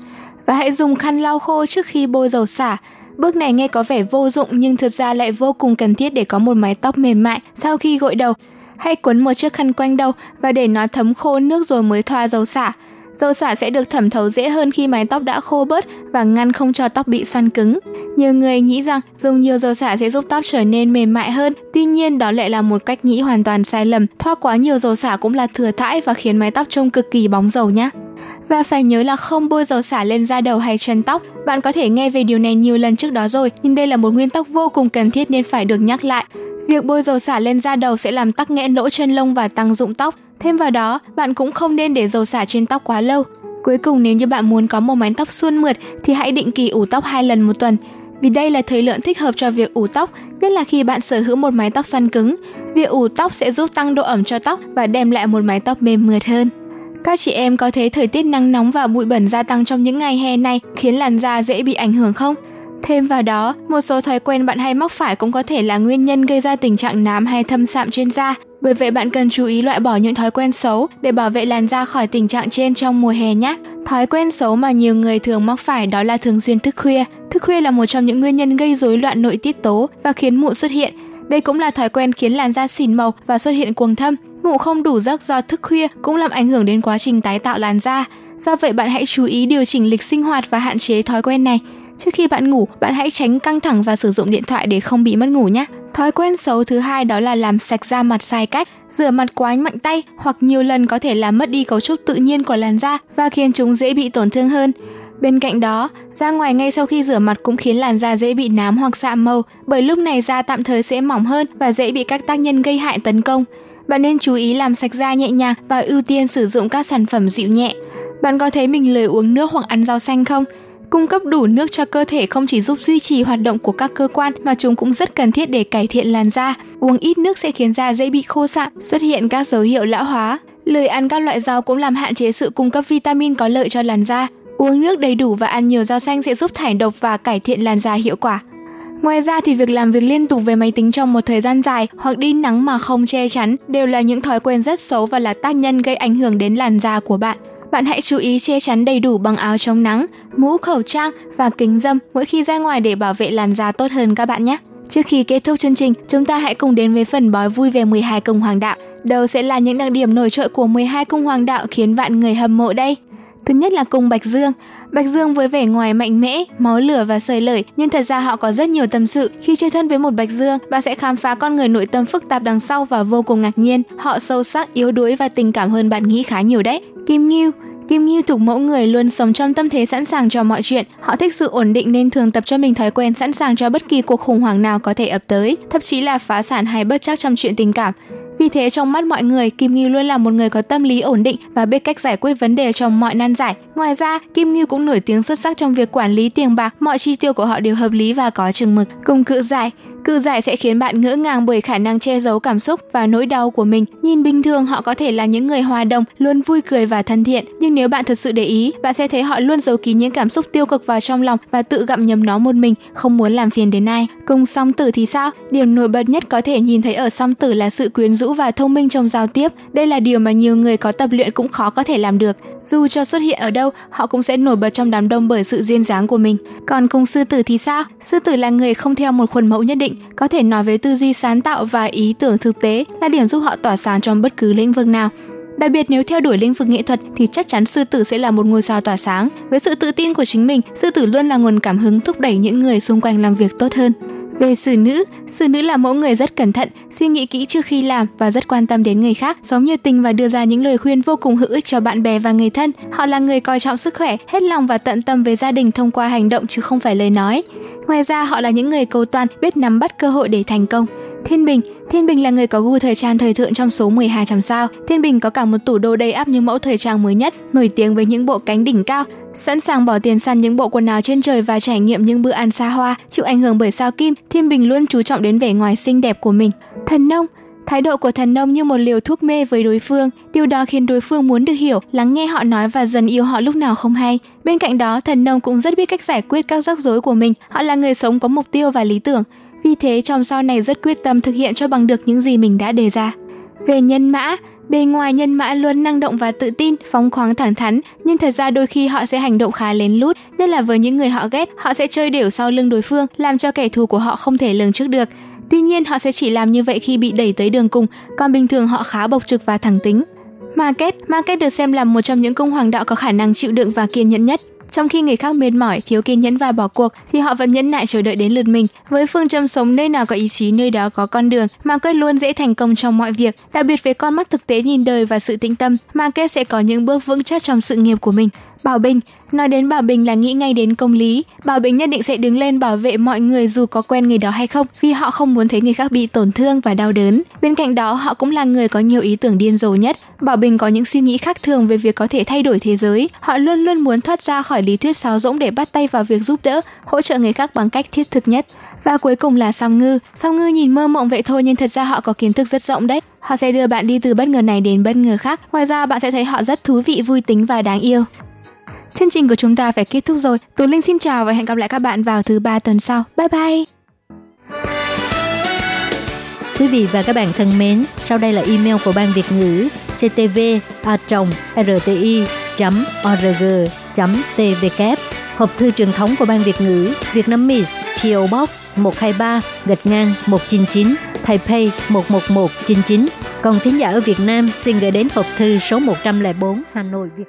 Và hãy dùng khăn lau khô trước khi bôi dầu xả. Bước này nghe có vẻ vô dụng nhưng thực ra lại vô cùng cần thiết để có một mái tóc mềm mại sau khi gội đầu. Hãy quấn một chiếc khăn quanh đầu và để nó thấm khô nước rồi mới thoa dầu xả. Dầu xả sẽ được thẩm thấu dễ hơn khi mái tóc đã khô bớt và ngăn không cho tóc bị xoăn cứng. Nhiều người nghĩ rằng dùng nhiều dầu xả sẽ giúp tóc trở nên mềm mại hơn, tuy nhiên đó lại là một cách nghĩ hoàn toàn sai lầm. Thoa quá nhiều dầu xả cũng là thừa thãi và khiến mái tóc trông cực kỳ bóng dầu nhé. Và phải nhớ là không bôi dầu xả lên da đầu hay chân tóc. Bạn có thể nghe về điều này nhiều lần trước đó rồi, nhưng đây là một nguyên tắc vô cùng cần thiết nên phải được nhắc lại. Việc bôi dầu xả lên da đầu sẽ làm tắc nghẽn lỗ chân lông và tăng rụng tóc. Thêm vào đó, bạn cũng không nên để dầu xả trên tóc quá lâu. Cuối cùng nếu như bạn muốn có một mái tóc suôn mượt thì hãy định kỳ ủ tóc hai lần một tuần. vì đây là thời lượng thích hợp cho việc ủ tóc, nhất là khi bạn sở hữu một mái tóc xoăn cứng. Việc ủ tóc sẽ giúp tăng độ ẩm cho tóc và đem lại một mái tóc mềm mượt hơn. Các chị em có thấy thời tiết nắng nóng và bụi bẩn gia tăng trong những ngày hè này khiến làn da dễ bị ảnh hưởng không? Thêm vào đó, một số thói quen bạn hay mắc phải cũng có thể là nguyên nhân gây ra tình trạng nám hay thâm sạm trên da. Bởi vậy bạn cần chú ý loại bỏ những thói quen xấu để bảo vệ làn da khỏi tình trạng trên trong mùa hè nhé. Thói quen xấu mà nhiều người thường mắc phải đó là thường xuyên thức khuya. Thức khuya là một trong những nguyên nhân gây rối loạn nội tiết tố và khiến mụn xuất hiện. Đây cũng là thói quen khiến làn da xỉn màu và xuất hiện cuồng thâm. Ngủ không đủ giấc do thức khuya cũng làm ảnh hưởng đến quá trình tái tạo làn da. Do vậy bạn hãy chú ý điều chỉnh lịch sinh hoạt và hạn chế thói quen này. Trước khi bạn ngủ, bạn hãy tránh căng thẳng và sử dụng điện thoại để không bị mất ngủ nhé. Thói quen xấu thứ hai đó là làm sạch da mặt sai cách. Rửa mặt quá mạnh tay hoặc nhiều lần có thể làm mất đi cấu trúc tự nhiên của làn da và khiến chúng dễ bị tổn thương hơn. Bên cạnh đó, ra ngoài ngay sau khi rửa mặt cũng khiến làn da dễ bị nám hoặc sạm màu, bởi lúc này da tạm thời sẽ mỏng hơn và dễ bị các tác nhân gây hại tấn công. Bạn nên chú ý làm sạch da nhẹ nhàng và ưu tiên sử dụng các sản phẩm dịu nhẹ. Bạn có thấy mình lười uống nước hoặc ăn rau xanh không? Cung cấp đủ nước cho cơ thể không chỉ giúp duy trì hoạt động của các cơ quan mà chúng cũng rất cần thiết để cải thiện làn da. Uống ít nước sẽ khiến da dễ bị khô sạm, xuất hiện các dấu hiệu lão hóa. Lười ăn các loại rau cũng làm hạn chế sự cung cấp vitamin có lợi cho làn da. Uống nước đầy đủ và ăn nhiều rau xanh sẽ giúp thải độc và cải thiện làn da hiệu quả. Ngoài ra thì việc làm việc liên tục về máy tính trong một thời gian dài hoặc đi nắng mà không che chắn đều là những thói quen rất xấu và là tác nhân gây ảnh hưởng đến làn da của bạn. Bạn hãy chú ý che chắn đầy đủ bằng áo chống nắng, mũ khẩu trang và kính dâm mỗi khi ra ngoài để bảo vệ làn da tốt hơn các bạn nhé. Trước khi kết thúc chương trình, chúng ta hãy cùng đến với phần bói vui về 12 cung hoàng đạo. Đâu sẽ là những đặc điểm nổi trội của 12 cung hoàng đạo khiến bạn người hâm mộ đây? Thứ nhất là cùng Bạch Dương. Bạch Dương với vẻ ngoài mạnh mẽ, máu lửa và sời lởi, nhưng thật ra họ có rất nhiều tâm sự. Khi chơi thân với một Bạch Dương, bạn sẽ khám phá con người nội tâm phức tạp đằng sau và vô cùng ngạc nhiên. Họ sâu sắc, yếu đuối và tình cảm hơn bạn nghĩ khá nhiều đấy. Kim Ngưu Kim Ngưu thuộc mẫu người luôn sống trong tâm thế sẵn sàng cho mọi chuyện. Họ thích sự ổn định nên thường tập cho mình thói quen sẵn sàng cho bất kỳ cuộc khủng hoảng nào có thể ập tới, thậm chí là phá sản hay bất chắc trong chuyện tình cảm. Vì thế trong mắt mọi người, Kim Ngưu luôn là một người có tâm lý ổn định và biết cách giải quyết vấn đề trong mọi nan giải. Ngoài ra, Kim Ngưu cũng nổi tiếng xuất sắc trong việc quản lý tiền bạc, mọi chi tiêu của họ đều hợp lý và có chừng mực. Cùng cự giải, cự giải sẽ khiến bạn ngỡ ngàng bởi khả năng che giấu cảm xúc và nỗi đau của mình. Nhìn bình thường họ có thể là những người hòa đồng, luôn vui cười và thân thiện, nhưng nếu bạn thật sự để ý, bạn sẽ thấy họ luôn giấu kín những cảm xúc tiêu cực vào trong lòng và tự gặm nhấm nó một mình, không muốn làm phiền đến ai. Cùng song tử thì sao? Điểm nổi bật nhất có thể nhìn thấy ở song tử là sự quyến rũ và thông minh trong giao tiếp. Đây là điều mà nhiều người có tập luyện cũng khó có thể làm được. Dù cho xuất hiện ở đâu, họ cũng sẽ nổi bật trong đám đông bởi sự duyên dáng của mình. Còn cùng sư tử thì sao? Sư tử là người không theo một khuôn mẫu nhất định, có thể nói với tư duy sáng tạo và ý tưởng thực tế là điểm giúp họ tỏa sáng trong bất cứ lĩnh vực nào. Đặc biệt nếu theo đuổi lĩnh vực nghệ thuật thì chắc chắn sư tử sẽ là một ngôi sao tỏa sáng. Với sự tự tin của chính mình, sư tử luôn là nguồn cảm hứng thúc đẩy những người xung quanh làm việc tốt hơn. Về xử nữ, xử nữ là mẫu người rất cẩn thận, suy nghĩ kỹ trước khi làm và rất quan tâm đến người khác, sống nhiệt tình và đưa ra những lời khuyên vô cùng hữu ích cho bạn bè và người thân. Họ là người coi trọng sức khỏe, hết lòng và tận tâm với gia đình thông qua hành động chứ không phải lời nói. Ngoài ra, họ là những người cầu toàn, biết nắm bắt cơ hội để thành công. Thiên Bình Thiên Bình là người có gu thời trang thời thượng trong số 12 trăm sao. Thiên Bình có cả một tủ đồ đầy ắp những mẫu thời trang mới nhất, nổi tiếng với những bộ cánh đỉnh cao, sẵn sàng bỏ tiền săn những bộ quần áo trên trời và trải nghiệm những bữa ăn xa hoa. Chịu ảnh hưởng bởi sao Kim, Thiên Bình luôn chú trọng đến vẻ ngoài xinh đẹp của mình. Thần nông Thái độ của thần nông như một liều thuốc mê với đối phương, điều đó khiến đối phương muốn được hiểu, lắng nghe họ nói và dần yêu họ lúc nào không hay. Bên cạnh đó, thần nông cũng rất biết cách giải quyết các rắc rối của mình, họ là người sống có mục tiêu và lý tưởng. Vì thế chồng sau này rất quyết tâm thực hiện cho bằng được những gì mình đã đề ra. Về nhân mã, bề ngoài nhân mã luôn năng động và tự tin, phóng khoáng thẳng thắn, nhưng thật ra đôi khi họ sẽ hành động khá lén lút, nhất là với những người họ ghét, họ sẽ chơi đều sau lưng đối phương, làm cho kẻ thù của họ không thể lường trước được. Tuy nhiên họ sẽ chỉ làm như vậy khi bị đẩy tới đường cùng, còn bình thường họ khá bộc trực và thẳng tính. Market, Market được xem là một trong những cung hoàng đạo có khả năng chịu đựng và kiên nhẫn nhất. Trong khi người khác mệt mỏi, thiếu kiên nhẫn và bỏ cuộc, thì họ vẫn nhẫn nại chờ đợi đến lượt mình. Với phương châm sống nơi nào có ý chí, nơi đó có con đường, Market luôn dễ thành công trong mọi việc. Đặc biệt với con mắt thực tế nhìn đời và sự tĩnh tâm, Market sẽ có những bước vững chắc trong sự nghiệp của mình. Bảo Bình, nói đến Bảo Bình là nghĩ ngay đến công lý. Bảo Bình nhất định sẽ đứng lên bảo vệ mọi người dù có quen người đó hay không, vì họ không muốn thấy người khác bị tổn thương và đau đớn. Bên cạnh đó, họ cũng là người có nhiều ý tưởng điên rồ nhất. Bảo Bình có những suy nghĩ khác thường về việc có thể thay đổi thế giới. Họ luôn luôn muốn thoát ra khỏi lý thuyết sáo rỗng để bắt tay vào việc giúp đỡ, hỗ trợ người khác bằng cách thiết thực nhất. Và cuối cùng là song ngư. Song ngư nhìn mơ mộng vậy thôi nhưng thật ra họ có kiến thức rất rộng đấy. Họ sẽ đưa bạn đi từ bất ngờ này đến bất ngờ khác. Ngoài ra bạn sẽ thấy họ rất thú vị, vui tính và đáng yêu. Chương trình của chúng ta phải kết thúc rồi. Tú Linh xin chào và hẹn gặp lại các bạn vào thứ ba tuần sau. Bye bye! Quý vị và các bạn thân mến, sau đây là email của Ban Việt ngữ ctv a rti org tvk hộp thư truyền thống của Ban Việt ngữ Viết Nam Miss PO Box 123 gạch ngang 199 Taipei 11199. Còn thính giả ở Việt Nam xin gửi đến hộp thư số 104 Hà Nội Việt